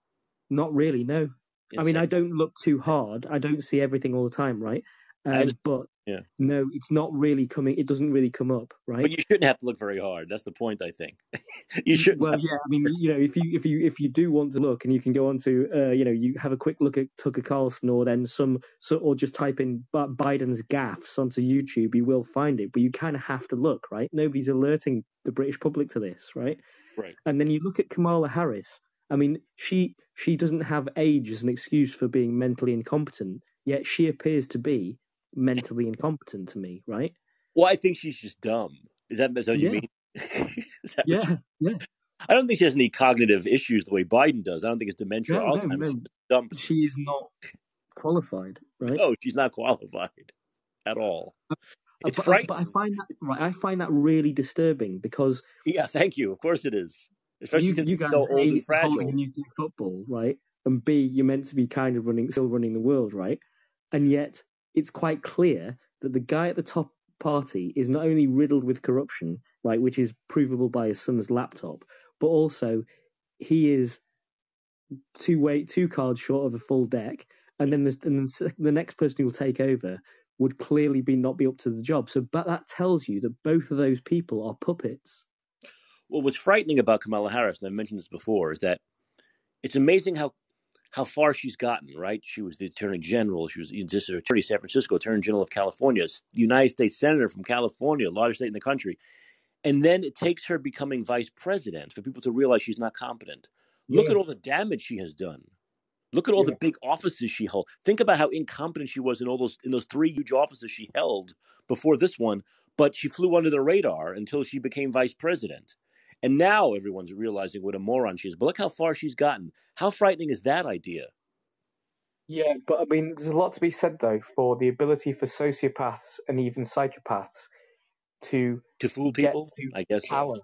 Not really, no. I mean. I don't look too hard. I don't see everything all the time, right? Um, understand. but Yeah. no, it's not really coming. It doesn't really come up, right? But you shouldn't have to look very hard. That's the point. I think you shouldn't. Well, yeah, I mean, you know, if you if you if you do want to look, and you can go on to, uh, you know, you have a quick look at Tucker Carlson, or then some, so, or just type in Biden's gaffes onto YouTube, you will find it. But you kind of have to look, right? Nobody's alerting the British public to this, right? Right. And then you look at Kamala Harris. I mean, she she doesn't have age as an excuse for being mentally incompetent, yet she appears to be mentally incompetent to me, right? Well, I think she's just dumb. Is that, is that what you mean? Is that what you- Yeah, yeah. I don't think she has any cognitive issues the way Biden does. I don't think it's dementia No, or no, Alzheimer's. no. She's dumb. She is not qualified, right? No, she's not qualified at all. Uh, It's but, frightening. but I find that right. I find that really disturbing because Yeah, thank you. Of course it is. Especially you since you guys so old A, and fragile. a fragile. nuclear football, right? And B, you're meant to be kind of running, still running the world, right? And yet it's quite clear that the guy at the top party is not only riddled with corruption, right, which is provable by his son's laptop, but also he is two way two cards short of a full deck, and then the and the next person who will take over would clearly be not be up to the job. So, but that tells you that both of those people are puppets. Well, what's frightening about Kamala Harris, and I've mentioned this before, is that it's amazing how how far she's gotten. Right? She was the Attorney General. She was the District Attorney of San Francisco, Attorney General of California, United States Senator from California, largest state in the country. And then it takes her becoming vice president for people to realize she's not competent. Look Yeah. at all the damage she has done. Look at all the big offices she held. Think about how incompetent she was in all those in those three huge offices she held before this one. But she flew under the radar until she became vice president. And now everyone's realizing what a moron she is. But look how far she's gotten. How frightening is that idea? Yeah, but I mean, there's a lot to be said though for the ability for sociopaths and even psychopaths to To fool people? to I guess so.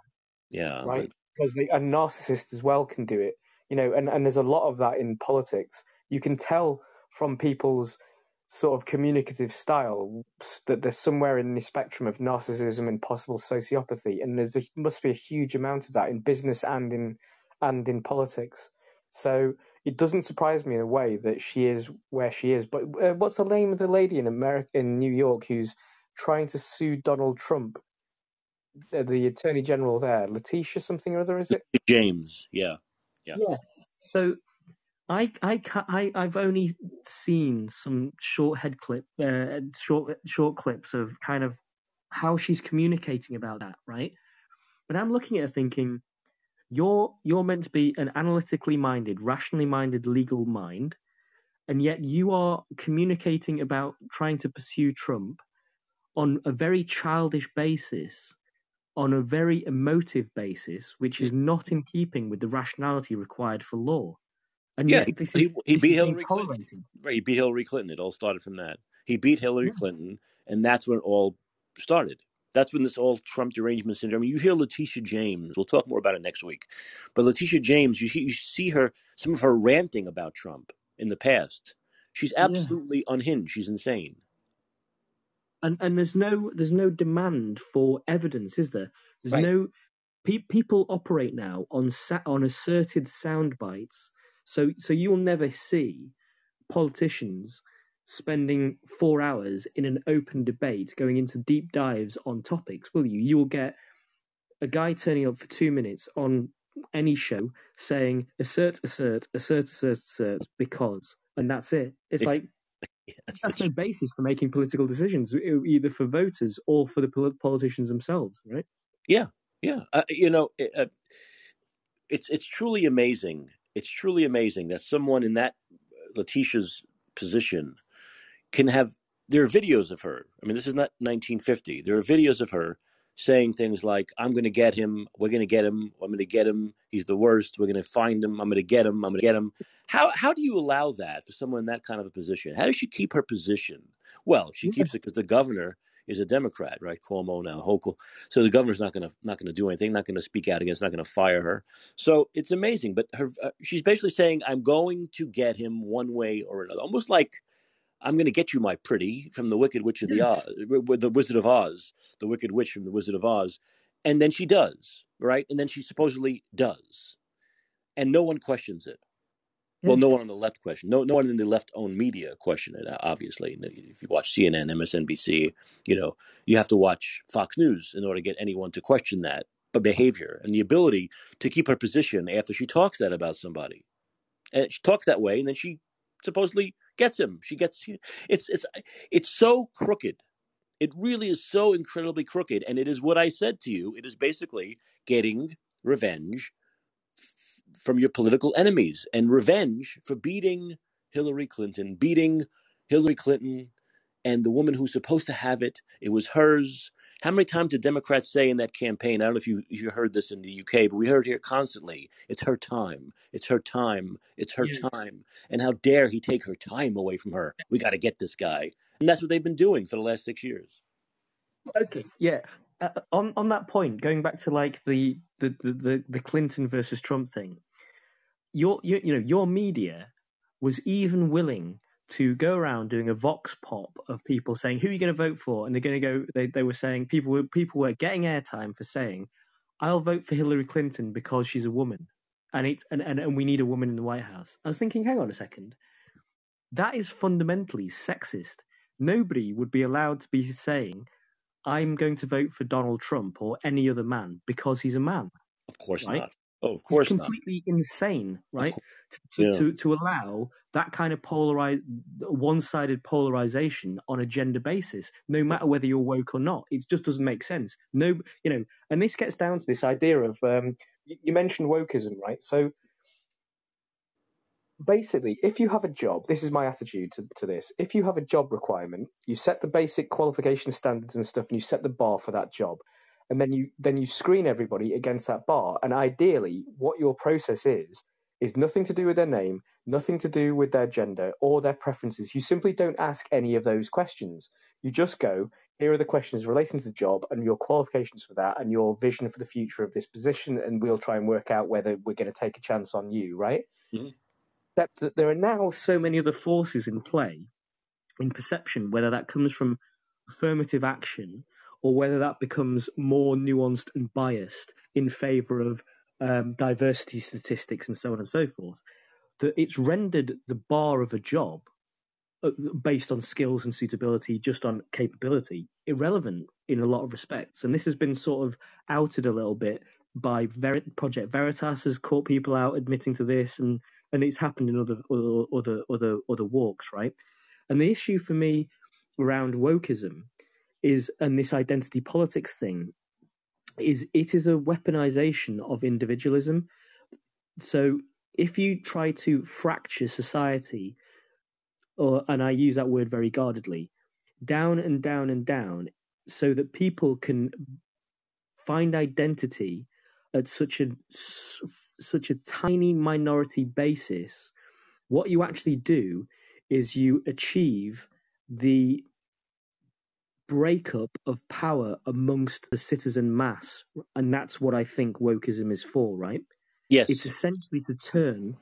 Yeah. right? But Because they, a narcissist as well can do it, you know. And and there's a lot of that in politics. You can tell from people's sort of communicative style s- that there's somewhere in the spectrum of narcissism and possible sociopathy, and there's a, must be a huge amount of that in business and in and in politics. So it doesn't surprise me in a way that she is where she is. But uh, what's the name of the lady in America, in New York, who's trying to sue Donald Trump? Uh, The attorney general there, Letitia something or other, is it? James, yeah. Yeah. Yeah. So I I I I've only seen some short head clip, uh, short short clips of kind of how she's communicating about that, right? But I'm looking at her thinking, you're you're meant to be an analytically minded, rationally minded, legal mind, and yet you are communicating about trying to pursue Trump on a very childish basis on a very emotive basis, which is not in keeping with the rationality required for law. And Yeah, yet, he, is, he, beat Hillary Clinton. Right, he beat Hillary Clinton. It all started from that. He beat Hillary Yeah. Clinton, and that's when it all started. That's when this all Trump derangement syndrome. You hear Letitia James. We'll talk more about it next week. But Letitia James, you see, you see her some of her ranting about Trump in the past. She's Yeah. absolutely unhinged. She's insane. and and there's no there's no demand for evidence, is there? There's Right. no pe- people operate now on sa- on asserted sound bites. So so you'll never see politicians spending four hours in an open debate going into deep dives on topics, will you? You will get a guy turning up for two minutes on any show saying assert, assert, assert, assert, assert, because, and that's it. It's It's, like it's, that's no basis for making political decisions, either for voters or for the politicians themselves, right? yeah, yeah. Uh, you know, it, uh, it's it's truly amazing. It's truly amazing that someone in that Letitia's position can have there are videos of her. I mean, this is not 1950. There are videos of her saying things like, "I'm going to get him. We're going to get him. I'm going to get him. He's the worst. We're going to find him. I'm going to get him. I'm going to get him." How how do you allow that for someone in that kind of a position? How does she keep her position? Well, she keeps it because the governor is a Democrat, right? Cuomo now, Hochul. So the governor's not going to not going to do anything. Not going to speak out against. Not going to fire her. So it's amazing. But her uh, she's basically saying, "I'm going to get him one way or another," almost like I'm going to get you, my pretty, from the Wicked Witch of the Oz, the Wizard of Oz, the Wicked Witch from the Wizard of Oz, and then she does, right? And then she supposedly does, and no one questions it. Well, no one on the left question. No, no one in the left-owned media question it. Uh, obviously, if you watch CNN, MSNBC, you know you have to watch Fox News in order to get anyone to question that behavior and the ability to keep her position after she talks that about somebody. And she talks that way, and then she supposedly gets him. She gets it's it's uh, it's so crooked. It really is so incredibly crooked, and it is what I said to you. It is basically getting revenge from your political enemies and revenge for beating Hillary Clinton, beating Hillary Clinton and the woman who's supposed to have it. It was hers. How many times did Democrats say in that campaign? I don't know if you if you heard this in the UK, but we heard here constantly. It's her time. It's her time. It's her Yeah. time. And how dare he take her time away from her? We got to get this guy. And that's what they've been doing for the last six years. Okay, yeah. Uh, on on that point, going back to like the the the, the, the Clinton versus Trump thing, your, your you know your media was even willing to go around doing a vox pop of people saying who are you going to vote for, and they're going to go. They they were saying people were people were getting airtime for saying, "I'll vote for Hillary Clinton because she's a woman," and it and, and and we need a woman in the White House. I was thinking, hang on a second, that is fundamentally sexist. Nobody would be allowed to be saying, "I'm going to vote for Donald Trump or any other man because he's a man." Of course Right? not. Oh, of It's course not. completely insane, right? To, to, Yeah. to, to allow that kind of polarized, one-sided polarization on a gender basis, no matter whether you're woke or not. It just doesn't make sense. No, you know, and this gets down to this idea of um, you, you mentioned wokeism, right? So basically, if you have a job, this is my attitude to, to this. If you have a job requirement, you set the basic qualification standards and stuff, and you set the bar for that job, and then you then you screen everybody against that bar. And ideally, what your process is is nothing to do with their name, nothing to do with their gender or their preferences. You simply don't ask any of those questions. You just go, here are the questions relating to the job and your qualifications for that and your vision for the future of this position, and we'll try and work out whether we're going to take a chance on you, right? Mhm. Except that there are now so many other forces in play in perception, whether that comes from affirmative action or whether that becomes more nuanced and biased in favor of um, diversity statistics and so on and so forth, that it's rendered the bar of a job uh, based on skills and suitability, just on capability, irrelevant in a lot of respects. And this has been sort of outed a little bit by Ver- Project Veritas has caught people out admitting to this, and and it's happened in other other other other, other walks, right? And the issue for me around wokeism is and this identity politics thing is it is a weaponization of individualism. So if you try to fracture society, or and I use that word very guardedly, down and down and down, so that people can find identity at such a such a tiny minority basis, what you actually do is you achieve the breakup of power amongst the citizen mass, and that's what I think wokeism is for, right? Yes. It's essentially to turn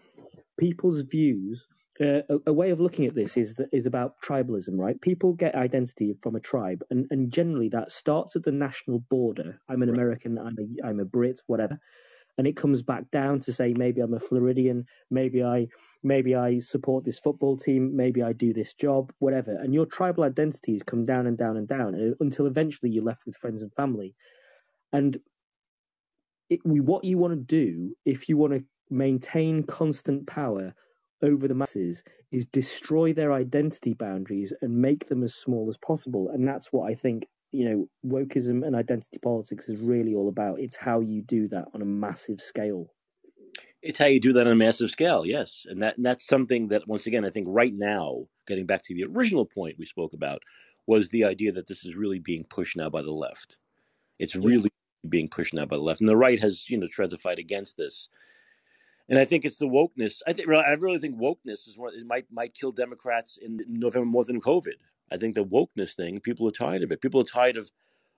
people's views. Uh, a, a, way of looking at this is that is about tribalism, right? People get identity from a tribe, and, and generally that starts at the national border. I'm an right. American, I'm a I'm a Brit, whatever, and it comes back down to say maybe I'm a Floridian, maybe I maybe I support this football team, maybe I do this job, whatever. And your tribal identities come down and down and down uh, until eventually you're left with friends and family. And it, what you want to do if you want to maintain constant power over the masses is destroy their identity boundaries and make them as small as possible. And that's what I think, you know, wokeism and identity politics is really all about. It's how you do that on a massive scale. It's how you do that on a massive scale, yes. And that and that's something that once again I think right now, getting back to the original point we spoke about, was the idea that this is really being pushed now by the left. It's really being pushed now by the left. And the right has, you know, tried to fight against this and I think it's the wokeness. I think I really think wokeness is what it might might kill Democrats in November more than COVID. I think the wokeness thing, people are tired of it. People are tired of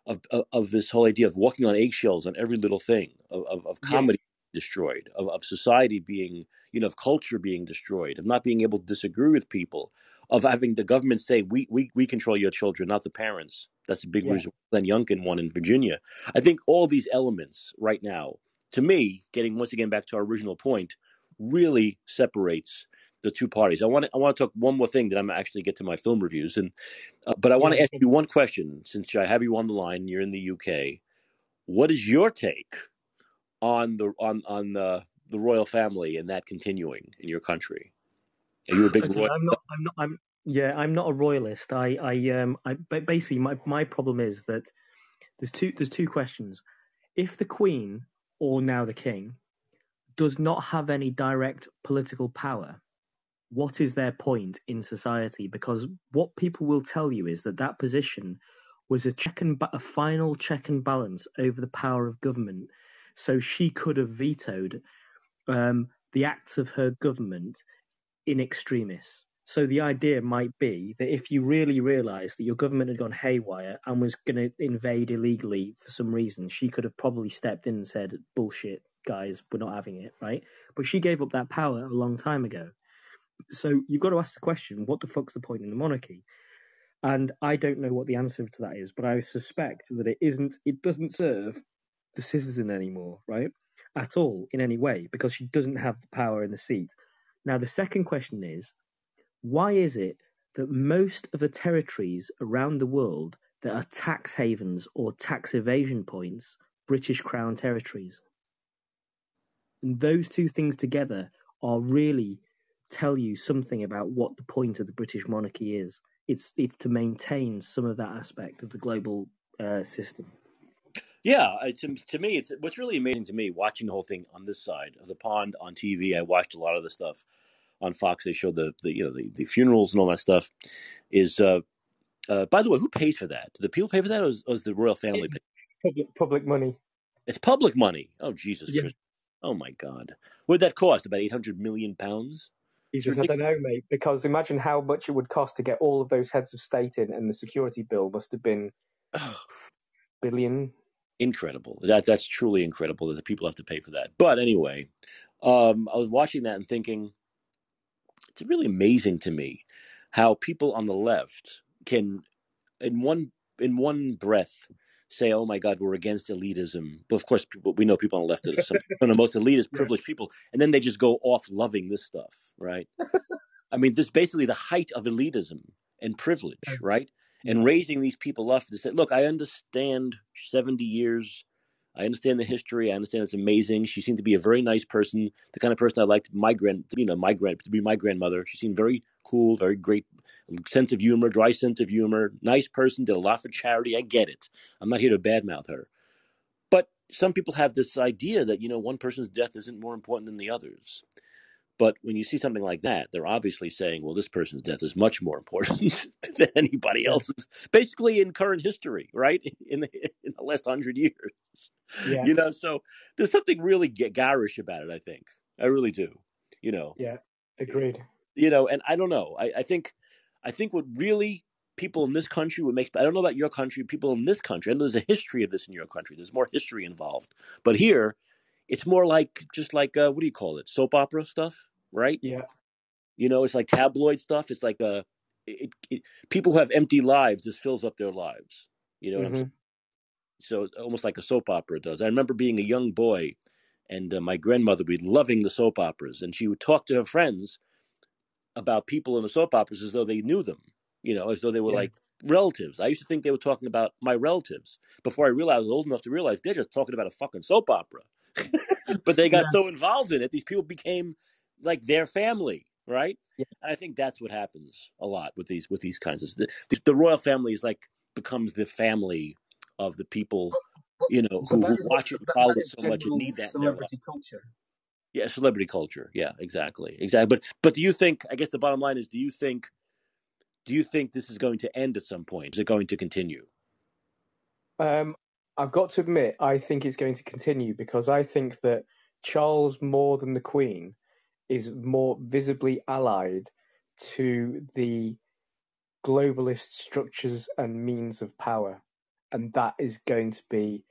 of of, of this whole idea of walking on eggshells on every little thing, of of, of comedy yeah. Destroyed, of, of society being, you know, of culture being destroyed, of not being able to disagree with people, of having the government say we we we control your children, not the parents. That's a big yeah. reason Glenn Youngkin won in Virginia. I think all these elements right now to me, getting once again back to our original point, really separates the two parties. I want to I want to talk one more thing that I'm actually get to my film reviews, and uh, but I want to ask you one question since I have you on the line. You're in the UK. What is your take on the on on the the royal family and that continuing in your country? Are you a big okay, royal? I'm not. I'm not. I'm yeah. I'm not a royalist. I I um. I basically my my problem is that there's two there's two questions. If the Queen or now the king, does not have any direct political power, what is their point in society? Because what people will tell you is that that position was a check and ba- a final check and balance over the power of government. So she could have vetoed um, the acts of her government in extremis. So the idea might be that if you really realised that your government had gone haywire and was going to invade illegally for some reason, she could have probably stepped in and said, "Bullshit, guys, we're not having it." Right? But she gave up that power a long time ago. So you've got to ask the question: What the fuck's the point in the monarchy? And I don't know what the answer to that is, but I suspect that it isn't. It doesn't serve the citizen anymore, right? At all in any way, because she doesn't have the power in the seat. Now the second question is why is it that most of the territories around the world that are tax havens or tax evasion points, British Crown territories? And those two things together are really tell you something about what the point of the British monarchy is. It's it's to maintain some of that aspect of the global uh, system. Yeah, to, to me, it's what's really amazing to me watching the whole thing on this side of the pond on TV. I watched a lot of the stuff on Fox. They showed the, the you know the, the funerals and all that stuff. Is uh, uh, by the way, who pays for that? Do the people pay for that, or is, or is the royal family pay? Public, public money. It's public money. Oh Jesus Yeah. Christ! Oh my God! Would that cost? About eight hundred million pounds. Jesus, I don't know, mate. Because imagine how much it would cost to get all of those heads of state in, and the security bill must have been billion. incredible. That that's truly incredible that the people have to pay for that. But anyway, um, I was watching that and thinking, it's really amazing to me how people on the left can, in one in one breath, say, "Oh my God, we're against elitism." But of course, people, we know people on the left are some, some of the most elitist, privileged people, and then they just go off loving this stuff, right? I mean, this is basically the height of elitism and privilege, right? And raising these people up to say, "Look, I understand seventy years." I understand the history. I understand it's amazing. She seemed to be a very nice person, the kind of person I liked my grand, you know, my grand to be my grandmother. She seemed very cool, very great sense of humor, dry sense of humor, nice person, did a lot for charity. I get it. I'm not here to badmouth her. But some people have this idea that, you know, one person's death isn't more important than the others. But when you see something like that, they're obviously saying, well, this person's death is much more important than anybody else's, basically in current history, right? In the, in the last hundred years. Yeah. You know, so there's something really garish about it, I think. I really do. You know, Yeah. Agreed. you know, and I don't know. I, I think, I think what really people in this country, what makes, I don't know about your country, people in this country, I know there's a history of this in your country. There's more history involved. But here, it's more like, just like, uh, what do you call it? Soap opera stuff, right? Yeah. You know, it's like tabloid stuff. It's like a, it, it, people who have empty lives, this fills up their lives. You know what I'm saying? Mhm. So it's almost like a soap opera does. I remember being a young boy, and uh, my grandmother would be loving the soap operas, and she would talk to her friends about people in the soap operas as though they knew them. You know, as though they were Yeah. like relatives. I used to think they were talking about my relatives before I realized I was old enough to realize they're just talking about a fucking soap opera. but they got Yeah. so involved in it, these people became like their family, right? Yeah. And I think that's what happens a lot with these with these kinds of the, the royal family is like becomes the family of the people you know who, who watch it and follow it so much and need that in their life. culture. Yeah, celebrity culture. Yeah, exactly, exactly. But but do you think? I guess the bottom line is: Do you think? Do you think this is going to end at some point? Is it going to continue? Um, I've got to admit, I think it's going to continue because I think that Charles, more than the Queen, is more visibly allied to the globalist structures and means of power. And that is going to be,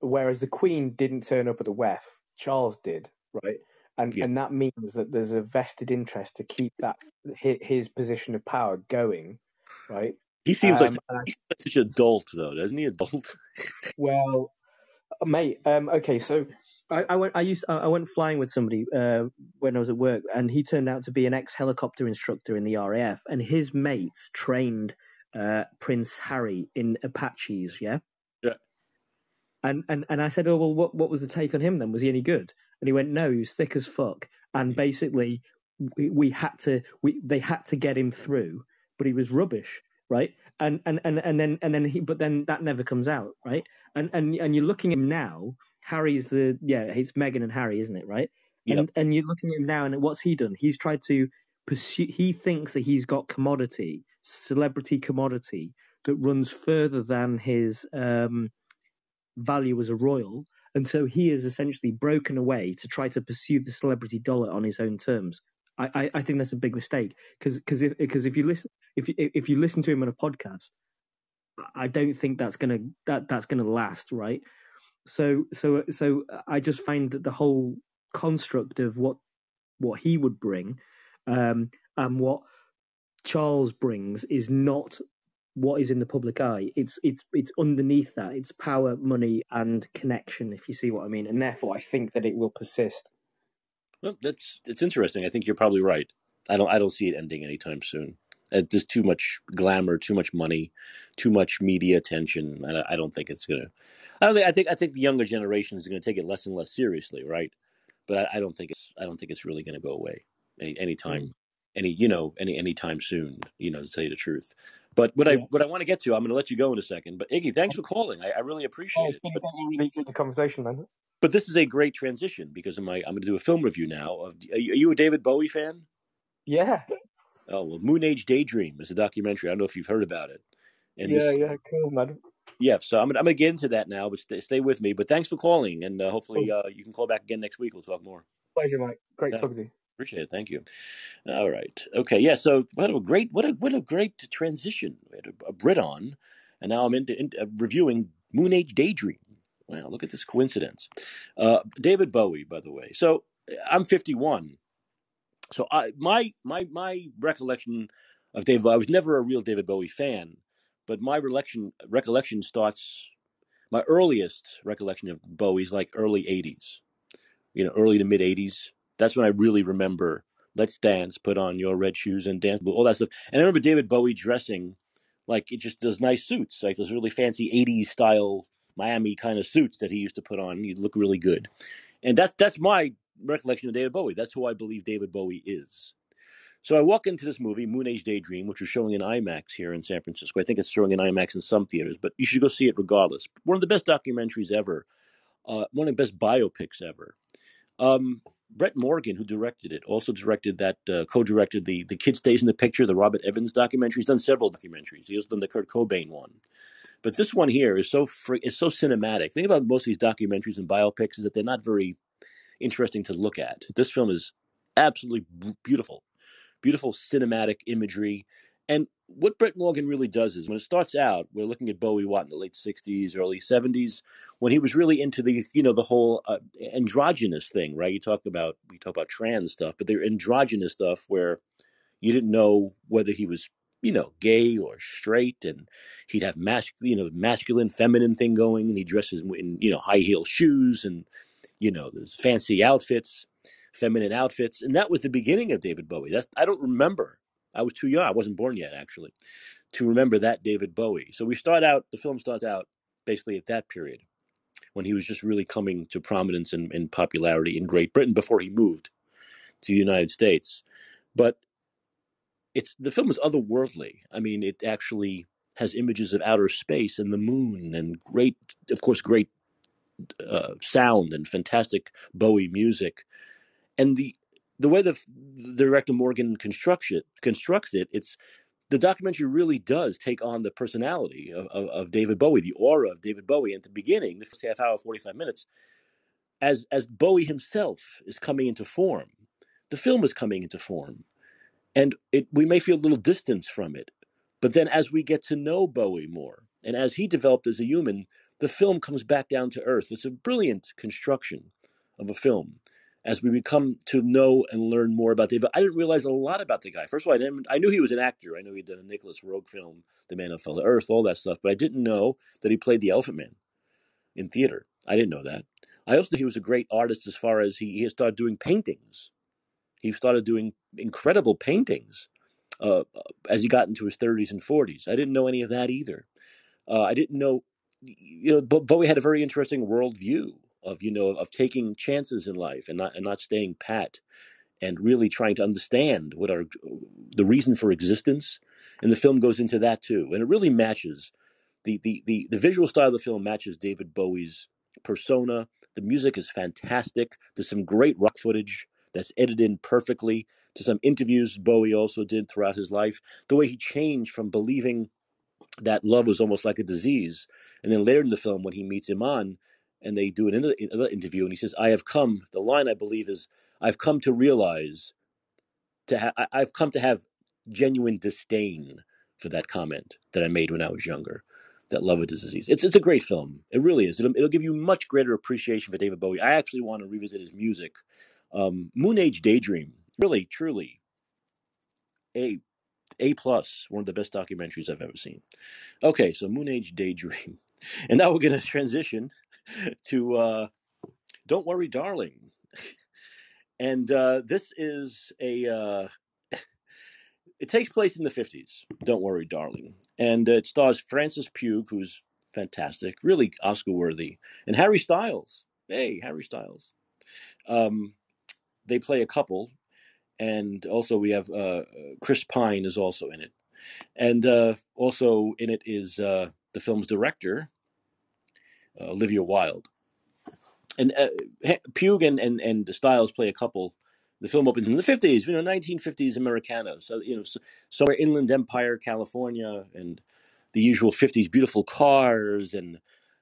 whereas the Queen didn't turn up at the WEF, Charles did, right? And Yeah. and that means that there's a vested interest to keep that his position of power going, right? He seems like Um, and I he's such a dolt, though, doesn't he? Adult. Well, mate. Um. Okay. So I, I went. I used. I went flying with somebody uh, when I was at work, and he turned out to be an ex-helicopter instructor in the RAF, and his mates trained uh, Prince Harry in Apaches. Yeah. Yeah. And and and I said, oh well, what what was the take on him then? Was he any good? And he went, no, he was thick as fuck, and basically we, we had to we they had to get him through, but he was rubbish, right? And and and and then and then he but then that never comes out, right? And and and you're looking at him now. Harry's the yeah, it's Meghan and Harry, isn't it, right? Yep. And and you're looking at him now, and what's he done? He's tried to pursue. He thinks that he's got commodity, celebrity commodity that runs further than his um, value as a royal, and so he has essentially broken away to try to pursue the celebrity dollar on his own terms. I, I, think that's a big mistake because because if because if you listen if you, if you listen to him on a podcast, I don't think that's gonna that that's gonna last, right? So so so I just find that the whole construct of what what he would bring um, and what Charles brings is not what is in the public eye. It's it's it's underneath that. It's power, money, and connection. If you see what I mean, and therefore I think that it will persist. Well, that's it's interesting. I think you're probably right. I don't I don't see it ending anytime soon. Uh, There's too much glamour, too much money, too much media attention. I, I don't think it's gonna. I don't think. I think. I think the younger generation is going to take it less and less seriously, right? But I, I don't think it's. I don't think it's really going to go away any anytime, any you know any anytime soon. You know, to tell you the truth. But what I what I want to get to, I'm going to let you go in a second. But Iggy, thanks for calling. I, I really Oh, appreciate it's it. But, really enjoyed the conversation, man. But this is a great transition because my. I'm going to do a film review now. Of, are you a David Bowie fan? Yeah, Oh well, Moonage Daydream is a documentary. I don't know if you've heard about it. And yeah, this, yeah. Cool, man. yeah. So I'm I'm gonna get into that now, but stay, stay with me. But thanks for calling, and uh, hopefully uh, you can call back again next week. We'll talk more. Pleasure, Mike. Great Yeah. talking to you. Appreciate it. Thank you. All right. Okay. Yeah. So what a great what a what a great transition. We had a, a Brit on, and now I'm into, into uh, reviewing Moonage Daydream. Wow, look at this coincidence. Uh, David Bowie, by the way. So I'm 51. So I my my my recollection of David Bowie. I was never a real David Bowie fan, but my recollection recollection starts. My earliest recollection of Bowie's like early '80s, you know, early to mid '80s. That's when I really remember "Let's Dance," "Put on Your Red Shoes," and dance, all that stuff. And I remember David Bowie dressing like it just does nice suits, like those really fancy '80s style Miami kind of suits that he used to put on. He'd look really good, and that's that's my recollection of David Bowie. That's who I believe David Bowie is. So I walk into this movie, Moonage Daydream, which was showing in IMAX here in San Francisco. I think it's showing in IMAX in some theaters, but you should go see it regardless. One of the best documentaries ever, uh, one of the best biopics ever. Um, Brett Morgen, who directed it, also directed that, uh, co-directed the the Kid Stays in the Picture, the Robert Evans documentary. He's done several documentaries. He also done the Kurt Cobain one, but this one here is so free, is so cinematic. The thing about most of these documentaries and biopics is that they're not very interesting to look at. This film is absolutely beautiful, beautiful cinematic imagery. And what Brett Morgen really does is when it starts out, we're looking at Bowie Watt in the late '60s, early '70s, when he was really into the you know the whole uh, androgynous thing, right? You talk about we talk about trans stuff, but they're androgynous stuff where you didn't know whether he was you know gay or straight, and he'd have mas- you know masculine, feminine thing going, and he dresses in you know high heel shoes and you know those fancy outfits, feminine outfits, and that was the beginning of David Bowie. That's I don't remember. I was too young. I wasn't born yet, actually, to remember that David Bowie. So we start out. The film starts out basically at that period when he was just really coming to prominence and, and popularity in Great Britain before he moved to the United States. But it's the film is otherworldly. I mean, it actually has images of outer space and the moon and great, of course, great uh, sound and fantastic Bowie music, and the the way the, the director Morgen constructs it, constructs it, it's the documentary really does take on the personality of, of, of, David Bowie, the aura of David Bowie. At the beginning, the first half hour, forty five minutes, as as Bowie himself is coming into form, the film is coming into form, and it we may feel a little distance from it, but then as we get to know Bowie more, and as he developed as a human, the film comes back down to earth. It's a brilliant construction of a film as we become to know and learn more about David. I didn't realize a lot about the guy. First of all, I didn't. I knew he was an actor. I knew he'd done a Nicolas Roeg film, The Man Who Fell to Earth, all that stuff. But I didn't know that he played the Elephant Man in theater. I didn't know that. I also knew he was a great artist as far as he, he started doing paintings. He started doing incredible paintings uh, as he got into his 30s and 40s. I didn't know any of that either. Uh, I didn't know you know, Bowie had a very interesting worldview of you know of taking chances in life and not and not staying pat, and really trying to understand what are the reason for existence. And the film goes into that too, and it really matches the the the, the visual style of the film matches David Bowie's persona. The music is fantastic. There's some great rock footage that's edited in perfectly. To some interviews Bowie also did throughout his life, the way he changed from believing that love was almost like a disease. And then later in the film, when he meets Iman, and they do another, interview, and he says, "I have come." The line I believe is, "I've come to realize, to ha- I've come to have genuine disdain for that comment that I made when I was younger." That love is a disease. It's it's a great film. It really is. It'll, it'll give you much greater appreciation for David Bowie. I actually want to revisit his music. Um, Moonage Daydream, really, truly, a a plus, one of the best documentaries I've ever seen. Okay, so Moonage Daydream. And now we're going to transition to uh, Don't Worry, Darling. And uh, this is a. Uh, it takes place in the 50s, Don't Worry, Darling. And it stars Francis Pugh, who's fantastic, really Oscar worthy, and Harry Styles. Hey, Harry Styles. Um, they play a couple, and also we have uh, Chris Pine is also in it, and uh, also in it is uh, the film's director, uh, Olivia Wilde, and uh, Pugh and, and and Styles play a couple. The film opens in the fifties, you know, nineteen fifties Americana. So you know, so, somewhere inland Empire, California, and the usual fifties beautiful cars, and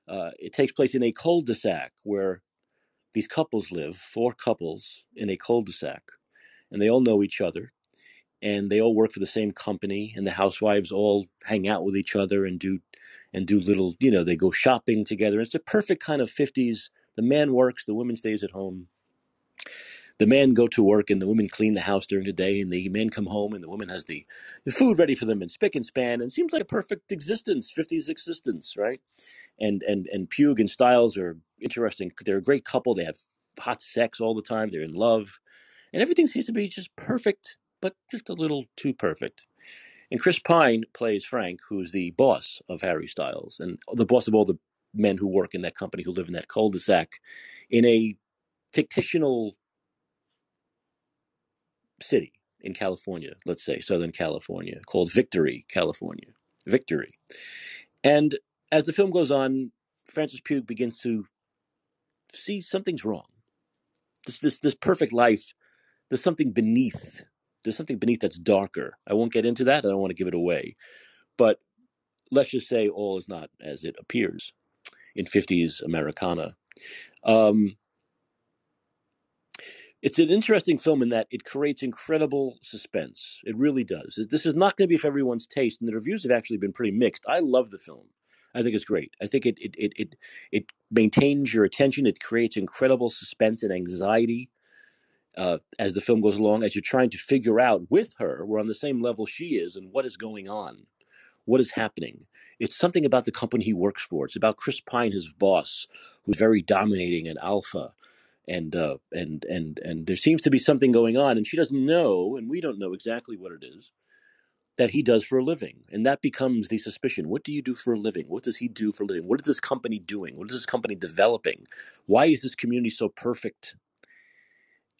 uh, it takes place in a cul-de-sac where these couples live, four couples in a cul-de-sac and they all know each other and they all work for the same company and the housewives all hang out with each other and do and do little you know they go shopping together. It's a perfect kind of 50s the man works the woman stays at home the men go to work and the women clean the house during the day and the men come home and the woman has the, the food ready for them and spick and span and seems like a perfect existence 50s existence right? And and and pugh and styles are interesting. They're a great couple. They have hot sex all the time. They're in love. And everything seems to be just perfect, but just a little too perfect. And Chris Pine plays Frank, who's the boss of Harry Styles and the boss of all the men who work in that company who live in that cul-de-sac in a fictional city in California, let's say Southern California, called Victory, California. Victory. And as the film goes on, Francis Pugh begins to see something's wrong this this this perfect life. There's something beneath. There's something beneath that's darker. I won't get into that. I don't want to give it away, but let's just say all is not as it appears in 50s Americana. Um, it's an interesting film in that it creates incredible suspense. It really does. This is not going to be for everyone's taste, and the reviews have actually been pretty mixed. I love the film. I think it's great. I think it it it it, it maintains your attention. It creates incredible suspense and anxiety uh, as the film goes along, as you're trying to figure out with her, we're on the same level she is, and what is going on, what is happening. It's something about the company he works for. It's about Chris Pine, his boss, who's very dominating and alpha, and uh, and and and there seems to be something going on, and she doesn't know, and we don't know exactly what it is that he does for a living, and that becomes the suspicion. What do you do for a living? What does he do for a living? What is this company doing? What is this company developing? Why is this community so perfect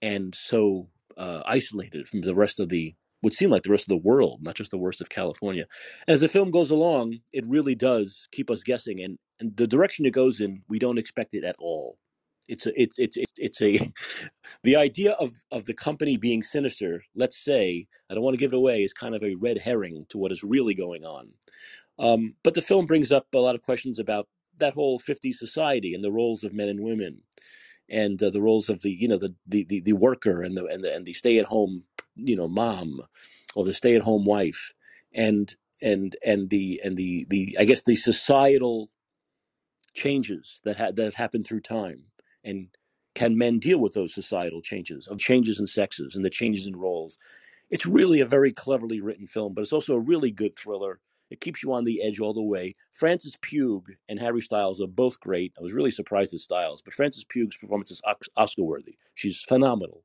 and so uh, isolated from the rest of the would seem like the rest of the world, not just the worst of California. As the film goes along, it really does keep us guessing, and, and the direction it goes in, we don't expect it at all. It's a, it's it's it's it's a the idea of of the company being sinister. Let's say I don't want to give it away is kind of a red herring to what is really going on. Um, but the film brings up a lot of questions about that whole 50s society and the roles of men and women and uh, the roles of the you know the the the, the worker and the and the and the stay at home you know mom or the stay at home wife and and and the and the the I guess the societal changes that ha- that happened through time and can men deal with those societal changes of changes in sexes and the changes in roles it's really a very cleverly written film, but it's also a really good thriller. It keeps you on the edge all the way. Francis Pugh and Harry Styles are both great. I was really surprised at Styles, but Francis Pugh's performance is Oscar worthy. She's phenomenal.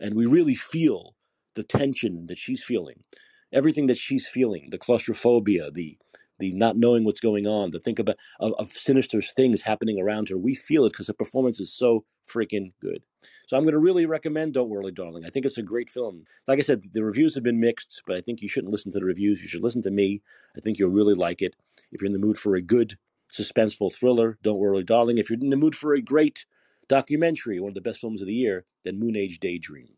And we really feel the tension that she's feeling, everything that she's feeling, the claustrophobia, the the not knowing what's going on, the think about of, of sinister things happening around her. We feel it because the performance is so freaking good. So I'm going to really recommend Don't Worry, Darling. I think it's a great film. Like I said, the reviews have been mixed, but I think you shouldn't listen to the reviews. You should listen to me. I think you'll really like it. If you're in the mood for a good suspenseful thriller, Don't Worry, Darling. If you're in the mood for a great documentary, one of the best films of the year, then Moonage Daydream.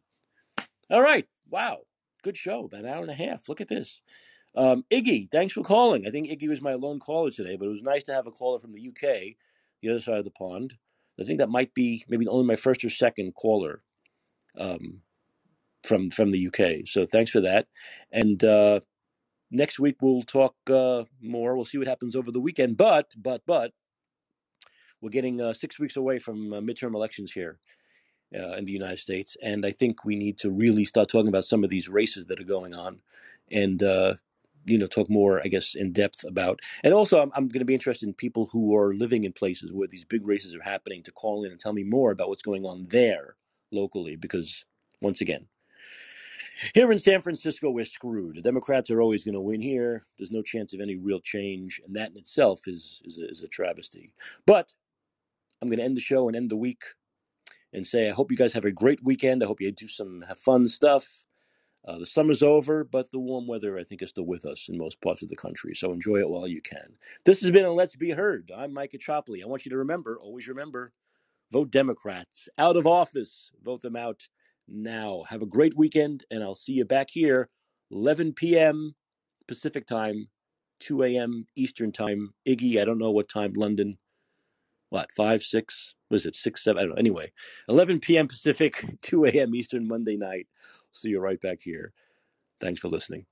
All right. Wow. Good show. About an hour and a half. Look at this. Um, Iggy, thanks for calling. I think Iggy was my lone caller today, but it was nice to have a caller from the UK, the other side of the pond. I think that might be maybe only my first or second caller um, from from the UK. So thanks for that. And uh, next week we'll talk uh, more. We'll see what happens over the weekend. But but but we're getting uh, six weeks away from uh, midterm elections here uh, in the United States, and I think we need to really start talking about some of these races that are going on, and uh, you know talk more i guess in depth about. And also i'm, I'm going to be interested in people who are living in places where these big races are happening to call in and tell me more about what's going on there locally because once again here in san francisco we're screwed. The democrats are always going to win here. There's no chance of any real change and that in itself is is a, is a travesty. But i'm going to end the show and end the week and say i hope you guys have a great weekend. I hope you do some have fun stuff uh, the summer's over, but the warm weather, I think, is still with us in most parts of the country. So enjoy it while you can. This has been a Let's Be Heard. I'm Micah Chopley. I want you to remember, always remember, vote Democrats out of office. Vote them out now. Have a great weekend, and I'll see you back here, 11 p.m. Pacific time, 2 a.m. Eastern time. Iggy, I don't know what time London. What, 5, 6? Was it 6, 7? I don't know. Anyway, 11 p.m. Pacific, 2 a.m. Eastern Monday night. See you right back here. Thanks for listening.